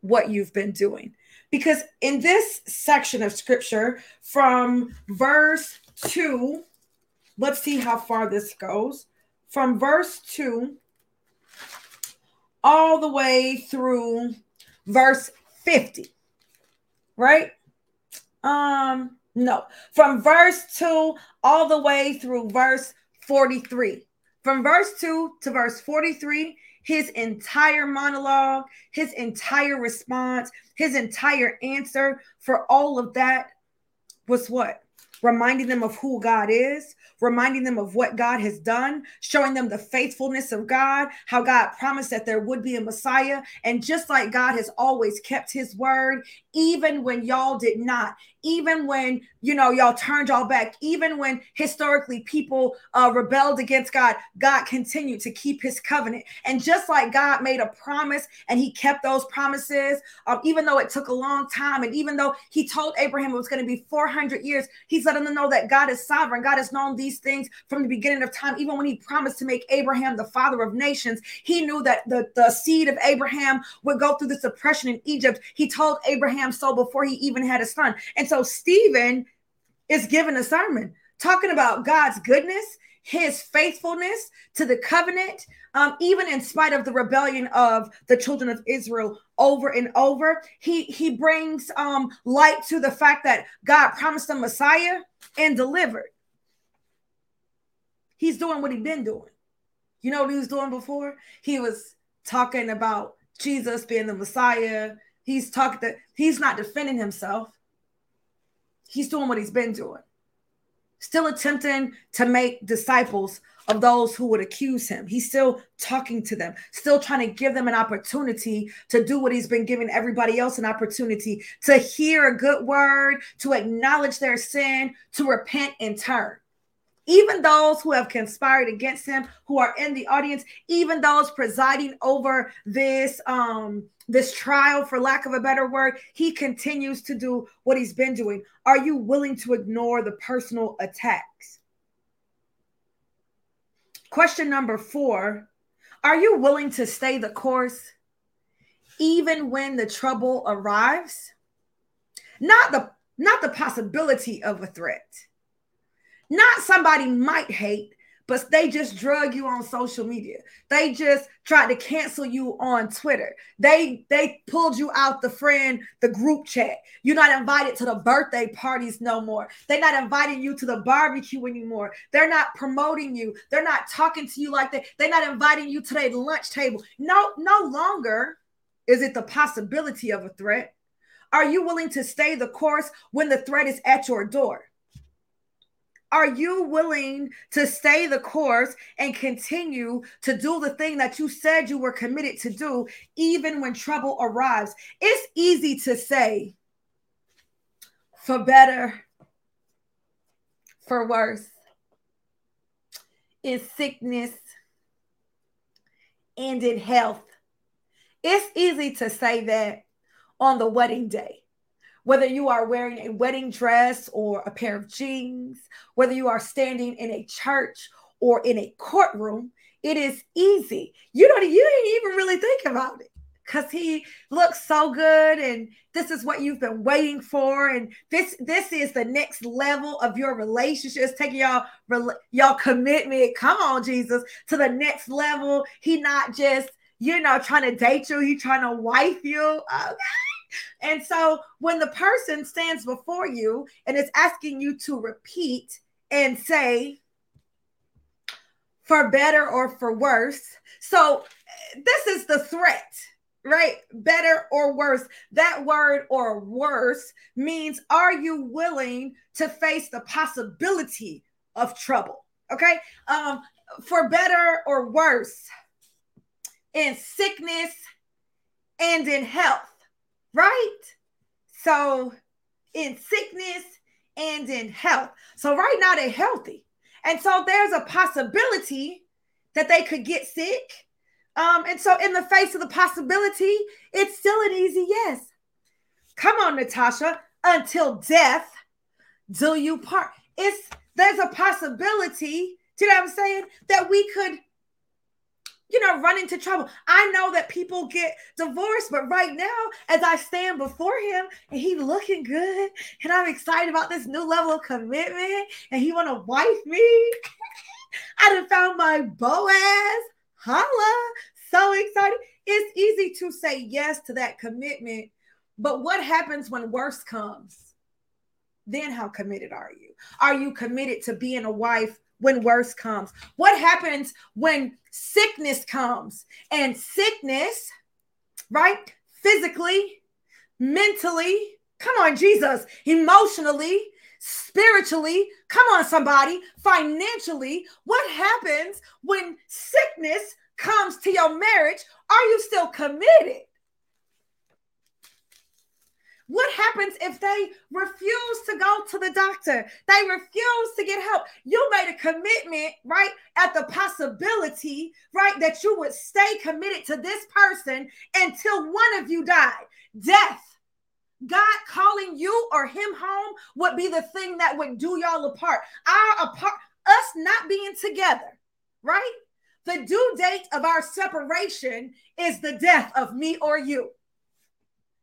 A: what you've been doing. Because in this section of scripture, from verse 2, let's see how far this goes. From verse 2 all the way through verse 50. Right? Um, no, from verse 2 all the way through verse 43. From verse 2 to verse 43, his entire monologue, his entire response, his entire answer for all of that was what? Reminding them of who God is, reminding them of what God has done, showing them the faithfulness of God, how God promised that there would be a Messiah. And just like God has always kept his word, even when y'all did not, even when you know y'all turned y'all back even when historically people uh, rebelled against god god continued to keep his covenant. And just like god made a promise and he kept those promises um, even though it took a long time and even though he told abraham it was going to be 400 years he's letting them know that god is sovereign. God has known these things from the beginning of time. Even when he promised to make abraham the father of nations he knew that the, the seed of abraham would go through this oppression in egypt. He told abraham so before he even had a son. And so so Stephen is given a sermon talking about God's goodness, his faithfulness to the covenant, um, even in spite of the rebellion of the children of Israel over and over. He he brings um, light to the fact that God promised a Messiah and delivered. He's doing what he's been doing. You know what he was doing before? He was talking about Jesus being the Messiah. He's talking that he's not defending himself he's doing what he's been doing. Still attempting to make disciples of those who would accuse him. He's still talking to them, still trying to give them an opportunity to do what he's been giving everybody else an opportunity to hear a good word, to acknowledge their sin, to repent and turn even those who have conspired against him who are in the audience even those presiding over this um this trial for lack of a better word he continues to do what he's been doing. Are you willing to ignore the personal attacks? Question number 4 are you willing to stay the course even when the trouble arrives? Not the not the possibility of a threat not somebody might hate, but they just drug you on social media. They just tried to cancel you on Twitter. They they pulled you out the friend, the group chat. You're not invited to the birthday parties no more. They're not inviting you to the barbecue anymore. They're not promoting you. They're not talking to you like that. They're not inviting you to their lunch table. No, no longer is it the possibility of a threat. Are you willing to stay the course when the threat is at your door? Are you willing to stay the course and continue to do the thing that you said you were committed to do, even when trouble arrives? It's easy to say, for better, for worse, in sickness and in health. It's easy to say that on the wedding day whether you are wearing a wedding dress or a pair of jeans, whether you are standing in a church or in a courtroom, it is easy. You don't you didn't even really think about it because he looks so good and this is what you've been waiting for. And this this is the next level of your relationships taking y'all y'all commitment. Come on jesus to the next level. He not just you know trying to date you. He trying to wife you. Oh, okay and so when the person stands before you and is asking you to repeat and say, for better or for worse. So this is the threat, right? Better or worse. That word or worse means are you willing to face the possibility of trouble? Okay. Um, for better or worse, in sickness and in health right? So in sickness and in health. So right now they're healthy. And so there's a possibility that they could get sick. Um, and so in the face of the possibility, it's still an easy yes. Come on, Natasha, until death do you part. It's there's a possibility, do you know what I'm saying? That we could you know, run into trouble. I know that people get divorced, but right now, as I stand before him and he looking good, and I'm excited about this new level of commitment, and he want to wife me. [LAUGHS] I done found my Boaz. Holla. So excited. It's easy to say yes to that commitment, but what happens when worse comes? Then how committed are you? Are you committed to being a wife when worse comes? What happens when sickness comes? And sickness, right? Physically, mentally, come on, Jesus, emotionally, spiritually, come on, somebody, financially. What happens when sickness comes to your marriage? Are you still committed? What happens if they refuse to go to the doctor? They refuse to get help. You made a commitment, right? At the possibility, right, that you would stay committed to this person until one of you died. Death. God calling you or him home would be the thing that would do y'all apart. Our apart, us not being together, right? The due date of our separation is the death of me or you.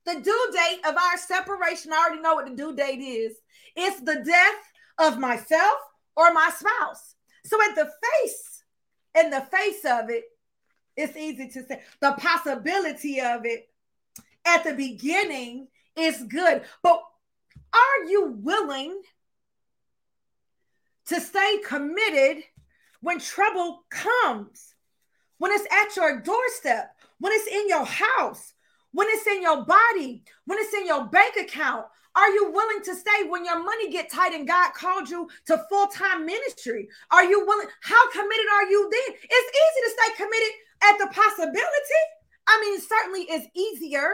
A: The due date of our separation, I already know what the due date is. It's the death of myself or my spouse. So at the face, in the face of it, it's easy to say the possibility of it at the beginning is good. But are you willing to stay committed when trouble comes? When it's at your doorstep, when it's in your house, when it's in your body, when it's in your bank account? Are you willing to stay when your money get tight and God called you to full-time ministry? Are you willing? How committed are you then? It's easy to stay committed at the possibility. I mean, certainly it's easier.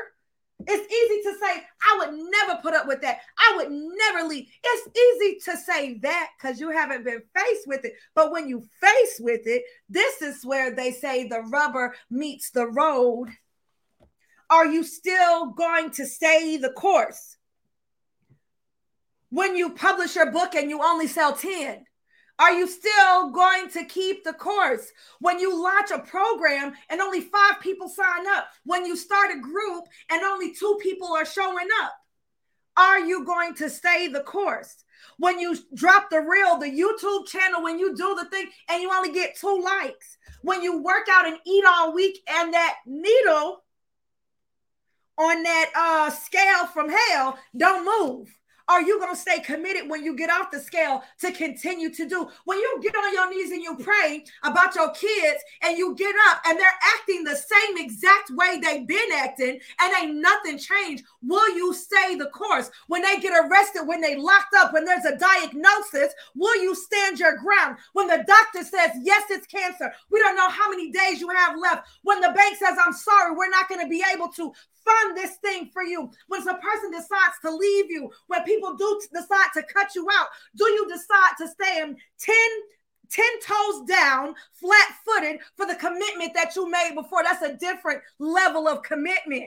A: It's easy to say, I would never put up with that. I would never leave. It's easy to say that because you haven't been faced with it. But when you face with it, this is where they say the rubber meets the road are you still going to stay the course? When you publish your book and you only sell 10, are you still going to keep the course? When you launch a program and only five people sign up, when you start a group and only two people are showing up, Are you going to stay the course? When you drop the reel, the YouTube channel, when you do the thing and you only get two likes, when you work out and eat all week and that needle on that uh scale from hell don't move are you going to stay committed when you get off the scale to continue to do? When you get on your knees and you pray about your kids and you get up and they're acting the same exact way they've been acting and ain't nothing changed, will you stay the course? When they get arrested, when they locked up, when there's a diagnosis, will you stand your ground? When the doctor says, yes, it's cancer, we don't know how many days you have left. When the bank says, I'm sorry, we're not going to be able to fund this thing for you. When a person decides to leave you, when people do decide to cut you out, do you decide to stay in 10 10 toes down, flat footed for the commitment that you made before. That's a different level of commitment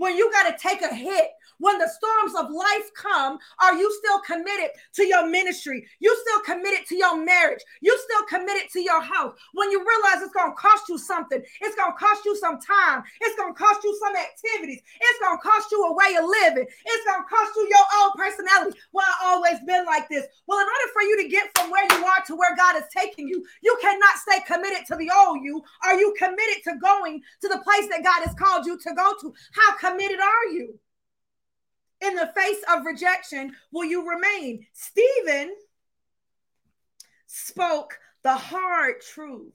A: when you got to take a hit, when the storms of life come, are you still committed to your ministry? You still committed to your marriage? You still committed to your house? When you realize it's going to cost you something, it's going to cost you some time, it's going to cost you some activities, it's going to cost you a way of living, it's going to cost you your own personality. Well, I always been like this. Well, in order for you to get from where you are to where God is taking you, you cannot stay committed to the old you. Are you committed to going to the place that God has called you to go to? How committed are you? In the face of rejection, will you remain? Stephen spoke the hard truth.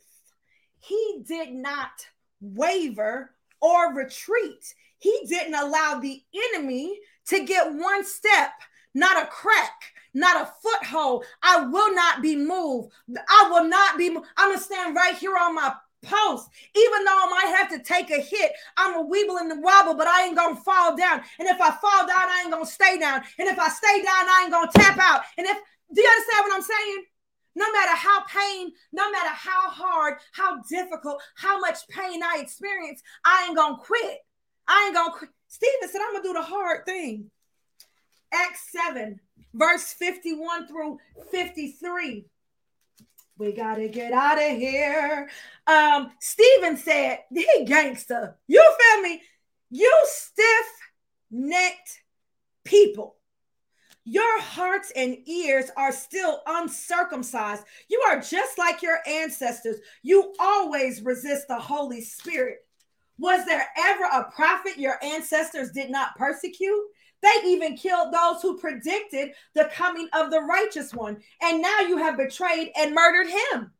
A: He did not waver or retreat. He didn't allow the enemy to get one step, not a crack, not a foothold. I will not be moved. I will not be. I'm gonna stand right here on my post. Even though I might have to take a hit, I'm a weeble and a wobble, but I ain't gonna fall down. And if I fall down, I ain't gonna stay down. And if I stay down, I ain't gonna tap out. And if do you understand what I'm saying? No matter how pain, no matter how hard, how difficult, how much pain I experience, I ain't gonna quit. I ain't gonna quit. Stephen said, I'm gonna do the hard thing. Acts 7, verse 51 through 53. We gotta get out of here. Um, Stephen said, he gangster. You feel me? You stiff necked people. Your hearts and ears are still uncircumcised. You are just like your ancestors. You always resist the Holy Spirit. Was there ever a prophet your ancestors did not persecute? They even killed those who predicted the coming of the righteous one. And now you have betrayed and murdered him.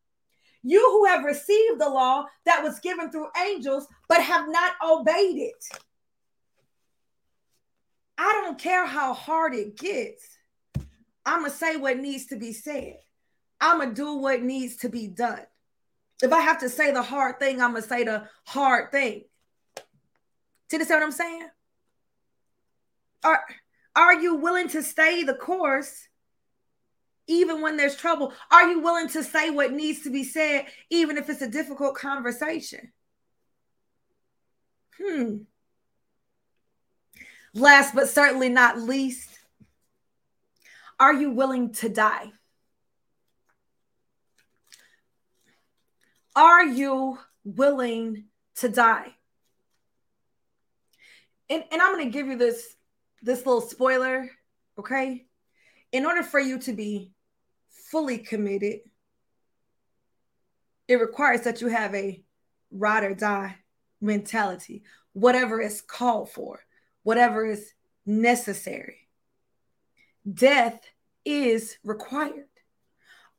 A: You who have received the law that was given through angels, but have not obeyed it. I don't care how hard it gets. I'm going to say what needs to be said. I'm going to do what needs to be done. If I have to say the hard thing, I'm going to say the hard thing. Did you see what I'm saying? Are, are you willing to stay the course even when there's trouble? Are you willing to say what needs to be said, even if it's a difficult conversation? Hmm. Last but certainly not least, are you willing to die? Are you willing to die? And, and I'm going to give you this this little spoiler, okay? In order for you to be fully committed, it requires that you have a ride or die mentality, whatever is called for, whatever is necessary. Death is required.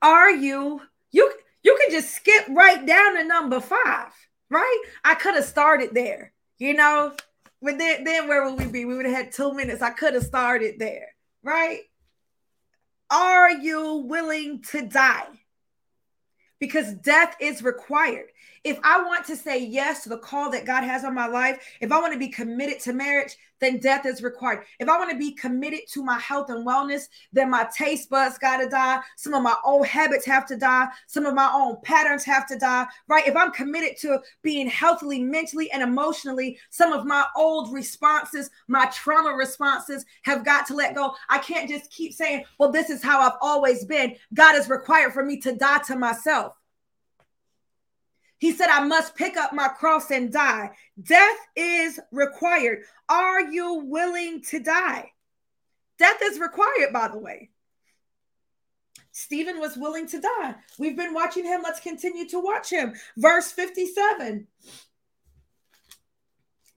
A: Are you you you can just skip right down to number 5, right? I could have started there. You know, but then, then where would we be? We would have had two minutes. I could have started there, right? Are you willing to die? Because death is required if I want to say yes to the call that God has on my life, if I want to be committed to marriage, then death is required. If I want to be committed to my health and wellness, then my taste buds got to die. Some of my old habits have to die. Some of my own patterns have to die, right? If I'm committed to being healthily, mentally, and emotionally, some of my old responses, my trauma responses have got to let go. I can't just keep saying, well, this is how I've always been. God is required for me to die to myself. He said, I must pick up my cross and die. Death is required. Are you willing to die? Death is required, by the way. Stephen was willing to die. We've been watching him. Let's continue to watch him. Verse 57.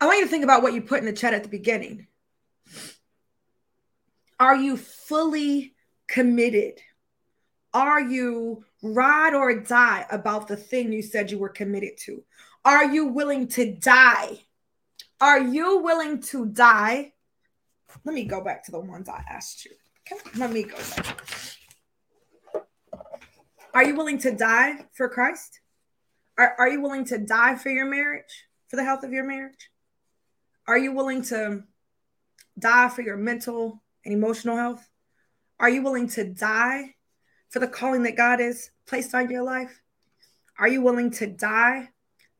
A: I want you to think about what you put in the chat at the beginning. Are you fully committed? Are you ride or die about the thing you said you were committed to? Are you willing to die? Are you willing to die? Let me go back to the ones I asked you. Okay, let me go back. Are you willing to die for Christ? Are, are you willing to die for your marriage, for the health of your marriage? Are you willing to die for your mental and emotional health? Are you willing to die for the calling that God has placed on your life? Are you willing to die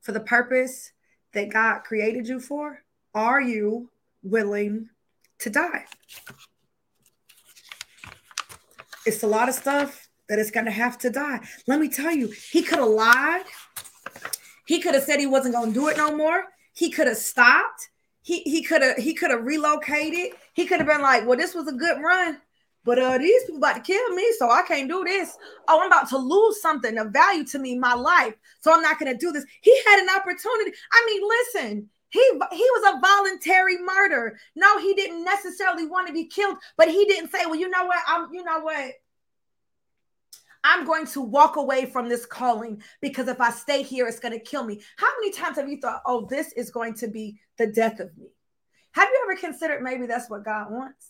A: for the purpose that God created you for? Are you willing to die? It's a lot of stuff that is going to have to die. Let me tell you, he could have lied. He could have said he wasn't going to do it no more. He could have stopped he he could have he could have relocated. He could have been like, well, this was a good run, but uh, these people about to kill me, so I can't do this. Oh, I'm about to lose something of value to me, my life, so I'm not gonna do this. He had an opportunity. I mean, listen. He, he was a voluntary murder. No, he didn't necessarily want to be killed, but he didn't say, well, you know what? I'm, you know what? I'm going to walk away from this calling because if I stay here, it's going to kill me. How many times have you thought, oh, this is going to be the death of me? Have you ever considered maybe that's what God wants?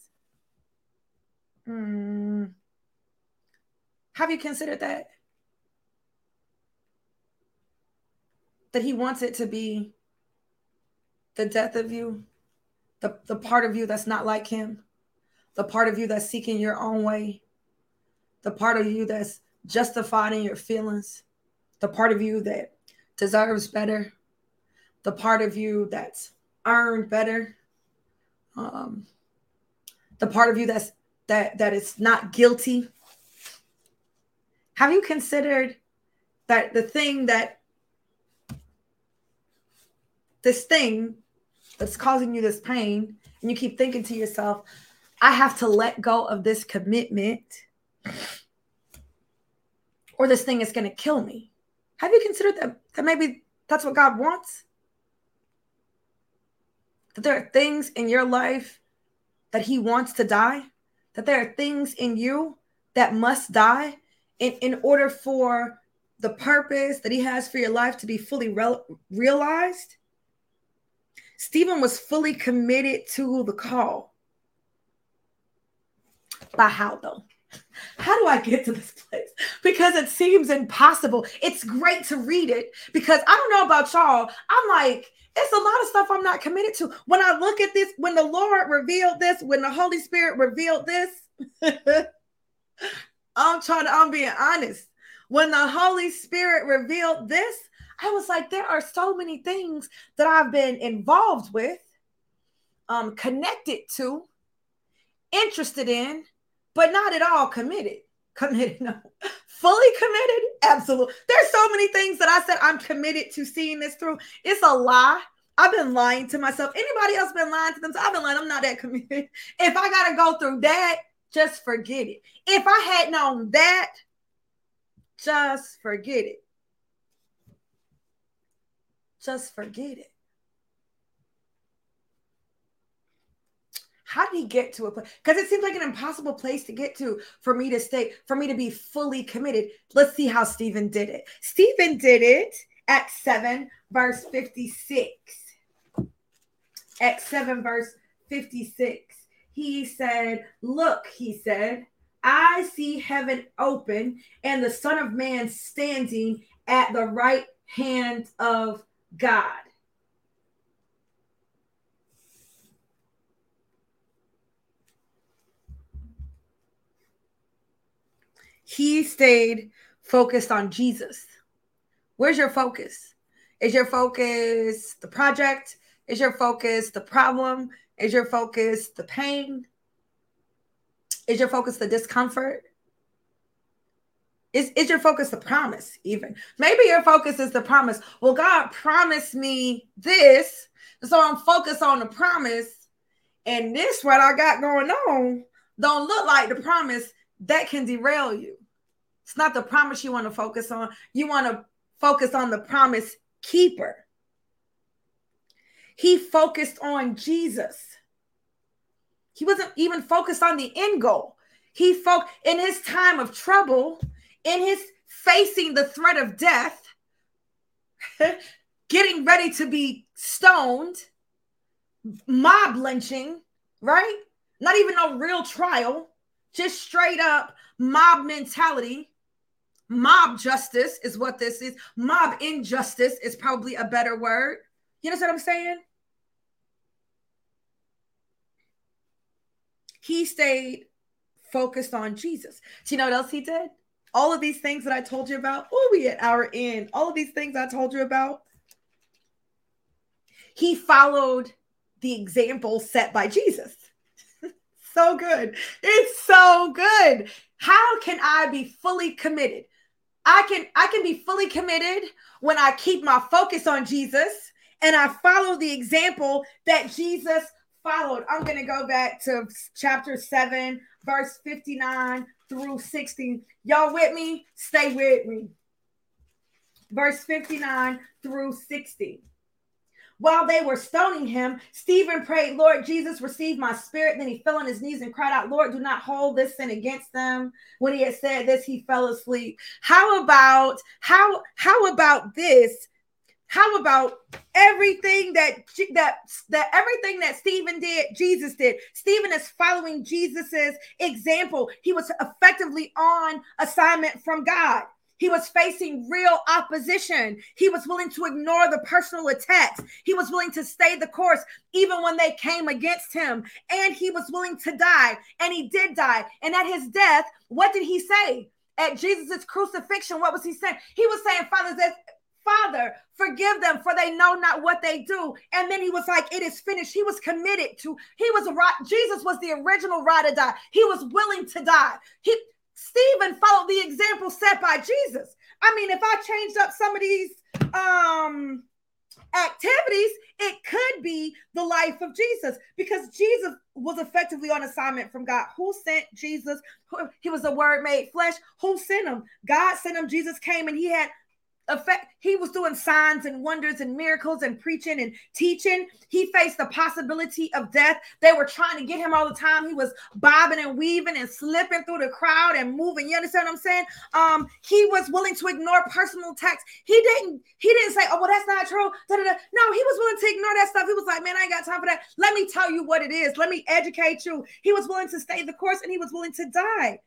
A: Hmm. Have you considered that? That He wants it to be the death of you, the, the part of you that's not like Him, the part of you that's seeking your own way, the part of you that's justified in your feelings, the part of you that deserves better, the part of you that's earned better, um, the part of you that's that that is not guilty. Have you considered that the thing that this thing that's causing you this pain, and you keep thinking to yourself, I have to let go of this commitment or this thing is going to kill me. Have you considered that, that maybe that's what God wants? That there are things in your life that He wants to die? That there are things in you that must die in, in order for the purpose that He has for your life to be fully re- realized? Stephen was fully committed to the call. By how though? How do I get to this place? Because it seems impossible. It's great to read it because I don't know about y'all. I'm like, it's a lot of stuff I'm not committed to. When I look at this, when the Lord revealed this, when the Holy Spirit revealed this, [LAUGHS] I'm trying to, I'm being honest. When the Holy Spirit revealed this, I was like, there are so many things that I've been involved with, um, connected to, interested in, but not at all committed. Committed, no. Fully committed? Absolutely. There's so many things that I said I'm committed to seeing this through. It's a lie. I've been lying to myself. Anybody else been lying to themselves? I've been lying. I'm not that committed. [LAUGHS] If I gotta go through that, just forget it. If I had known that, just forget it. Just forget it. How did he get to a place? Because it seems like an impossible place to get to for me to stay, for me to be fully committed. Let's see how Stephen did it. Stephen did it Acts 7, verse 56. Acts 7, verse 56, he said, Look, he said, I see heaven open and the Son of Man standing at the right hand of God. He stayed focused on Jesus. Where's your focus? Is your focus the project? Is your focus the problem? Is your focus the pain? Is your focus the discomfort? Is, is your focus the promise, even? Maybe your focus is the promise. Well, God promised me this. So I'm focused on the promise. And this, what I got going on, don't look like the promise that can derail you. It's not the promise you want to focus on. You want to focus on the promise keeper. He focused on Jesus. He wasn't even focused on the end goal. He focused in his time of trouble, in his facing the threat of death, [LAUGHS] getting ready to be stoned, mob lynching, right? Not even a real trial, just straight up mob mentality. Mob justice is what this is. Mob injustice is probably a better word. You know what I'm saying? He stayed focused on Jesus. Do you know what else he did? All of these things that I told you about. Oh, we at our end. All of these things I told you about. He followed the example set by Jesus. [LAUGHS] so good. It's so good. How can I be fully committed? I can I can be fully committed when I keep my focus on Jesus and I follow the example that Jesus followed. I'm going to go back to chapter 7 verse 59 through 60. Y'all with me? Stay with me. Verse 59 through 60. While they were stoning him, Stephen prayed, Lord Jesus, receive my spirit. Then he fell on his knees and cried out, Lord, do not hold this sin against them. When he had said this, he fell asleep. How about how how about this? How about everything that that that everything that Stephen did, Jesus did? Stephen is following Jesus's example. He was effectively on assignment from God. He was facing real opposition. He was willing to ignore the personal attacks. He was willing to stay the course even when they came against him. And he was willing to die. And he did die. And at his death, what did he say? At Jesus' crucifixion, what was he saying? He was saying, Father, Father, forgive them for they know not what they do. And then he was like, It is finished. He was committed to, he was a Jesus was the original ride or die. He was willing to die. He Stephen followed the example set by Jesus. I mean, if I changed up some of these um activities, it could be the life of Jesus because Jesus was effectively on assignment from God. Who sent Jesus? He was the word made flesh. Who sent him? God sent him. Jesus came and he had effect he was doing signs and wonders and miracles and preaching and teaching. He faced the possibility of death. They were trying to get him all the time. He was bobbing and weaving and slipping through the crowd and moving. You understand what i'm saying? Um he was willing to ignore personal attacks he didn't he didn't say oh well that's not true. Da-da-da. no he was willing to ignore that stuff. He was like man i ain't got time for that. Let me tell you what it is. Let me educate you. He was willing to stay the course and he was willing to die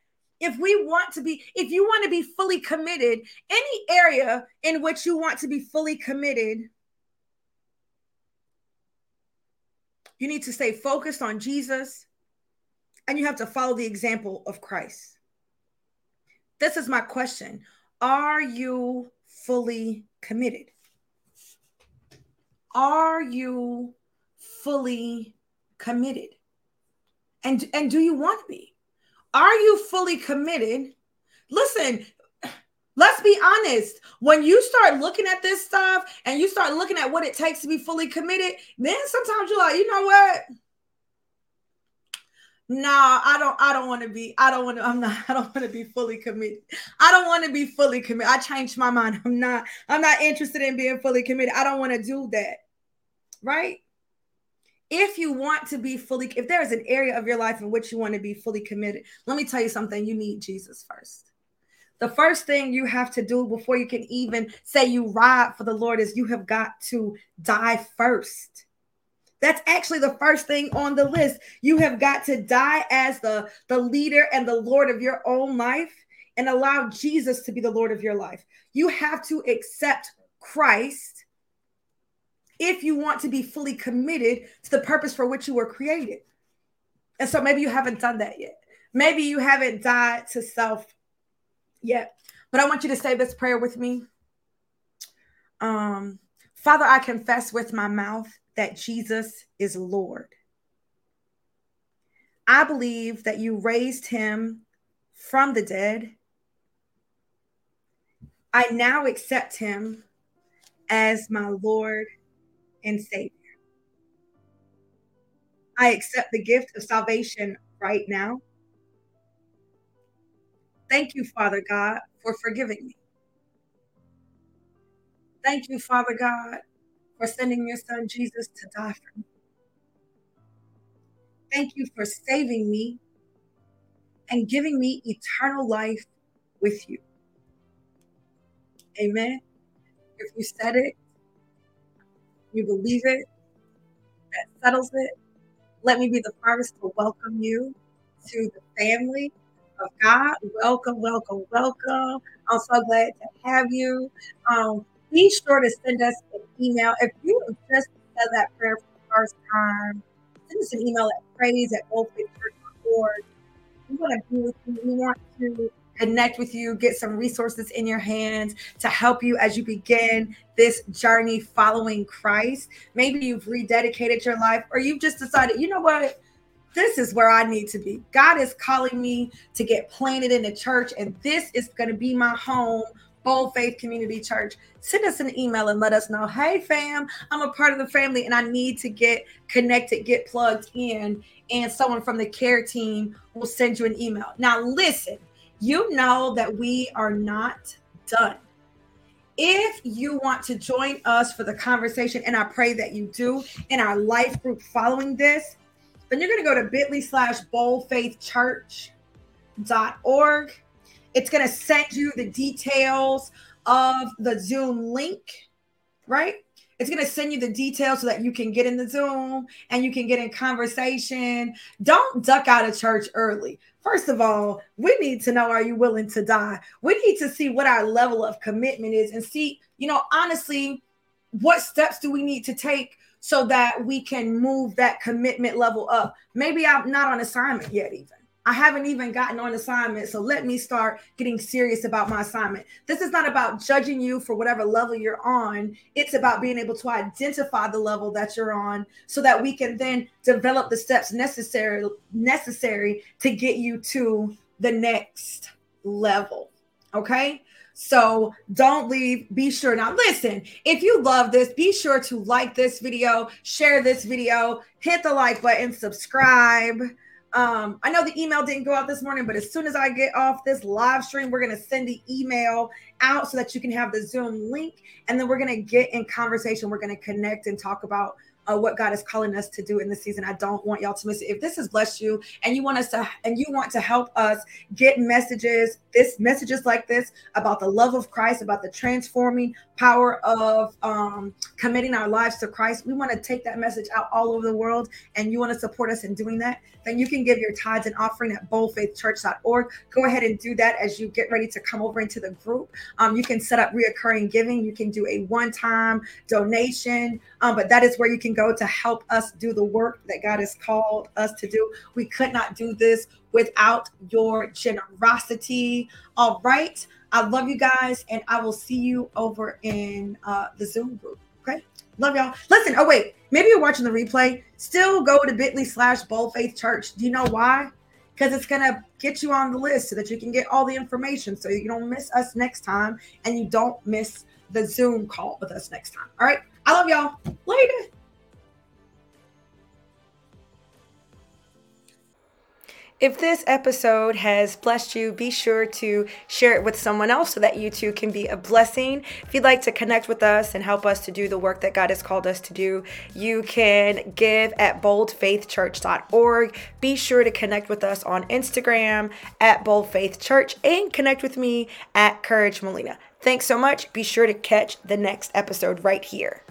A: if we want to be, if you want to be fully committed, any area in which you want to be fully committed, you need to stay focused on Jesus and you have to follow the example of Christ. This is my question Are you fully committed? Are you fully committed? And, and do you want to be? Are you fully committed? Listen, let's be honest. When you start looking at this stuff and you start looking at what it takes to be fully committed, then sometimes you're like, you know what? No, I don't. I don't want to be. I don't want to. I'm not. [LAUGHS] I don't want to be fully committed. I don't want to be fully committed. I changed my mind. I'm not. I'm not interested in being fully committed. I don't want to do that. Right? If you want to be fully, if there is an area of your life in which you want to be fully committed, let me tell you something. You need Jesus first. The first thing you have to do before you can even say you ride for the Lord is you have got to die first. That's actually the first thing on the list. You have got to die as the, the leader and the Lord of your own life and allow Jesus to be the Lord of your life. You have to accept Christ if you want to be fully committed to the purpose for which you were created. And so maybe you haven't done that yet. Maybe you haven't died to self yet, but I want you to say this prayer with me. Um, Father, I confess with my mouth that Jesus is Lord. I believe that you raised him from the dead. I now accept him as my Lord and Savior. I accept the gift of salvation right now. Thank you, Father God, for forgiving me. Thank you, Father God, for sending your son Jesus to die for me. Thank you for saving me and giving me eternal life with you. Amen. If you said it, you believe it, that settles it. Let me be the first to welcome you to the family of God. Welcome, welcome, welcome. I'm so glad to have you. Um, be sure to send us an email. If you have just said that prayer for the first time, send us an email at praise at boldfaithchurch.org. We want to be with you. We want to connect with you, get some resources in your hands to help you as you begin this journey following Christ. Maybe you've rededicated your life or you've just decided, you know what? This is where I need to be. God is calling me to get planted in the church, and this is going to be my home Bold Faith Community Church. Send us an email and let us know, hey, fam, I'm a part of the family and I need to get connected, get plugged in. And someone from the care team will send you an email. Now, listen, you know that we are not done. If you want to join us for the conversation, and I pray that you do in our life group following this, then you're going to go to bit.ly slash boldfaithchurch.org it's going to send you the details of the Zoom link, right? It's going to send you the details so that you can get in the Zoom and you can get in conversation. Don't duck out of church early. First of all, we need to know are you willing to die? We need to see what our level of commitment is and see, you know, honestly, what steps do we need to take so that we can move that commitment level up? Maybe I'm not on assignment yet, even. I haven't even gotten on assignment. So let me start getting serious about my assignment. This is not about judging you for whatever level you're on. It's about being able to identify the level that you're on so that we can then develop the steps necessary necessary to get you to the next level. Okay? So don't leave. Be sure. Now, listen, if you love this, be sure to like this video, share this video, hit the like button, subscribe. Um, I know the email didn't go out this morning, but as soon as I get off this live stream, we're going to send the email out so that you can have the Zoom link. And then we're going to get in conversation. We're going to connect and talk about uh, what God is calling us to do in this season. I don't want y'all to miss it. If this has blessed you and you want us to and you want to help us get messages, this messages like this about the love of Christ, about the transforming power of um, committing our lives to Christ, we want to take that message out all over the world. And you want to support us in doing that, then you can give your tithes and offering at boldfaithchurch.org. Go ahead and do that as you get ready to come over into the group. Um, you can set up reoccurring giving. You can do a one-time donation, um, but that is where you can go to help us do the work that God has called us to do. We could not do this without your generosity. All right. I love you guys, and I will see you over in uh, the Zoom group. Okay. Love y'all. Listen, oh, wait. Maybe you're watching the replay. Still go to bit.ly slash bold faith church. Do you know why? Because it's going to get you on the list so that you can get all the information so you don't miss us next time and you don't miss the Zoom call with us next time. All right. I love y'all. Later. If this episode has blessed you, be sure to share it with someone else so that you too can be a blessing. If you'd like to connect with us and help us to do the work that God has called us to do, you can give at boldfaithchurch.org. Be sure to connect with us on Instagram at boldfaithchurch and connect with me at Courage Molina. Thanks so much. Be sure to catch the next episode right here.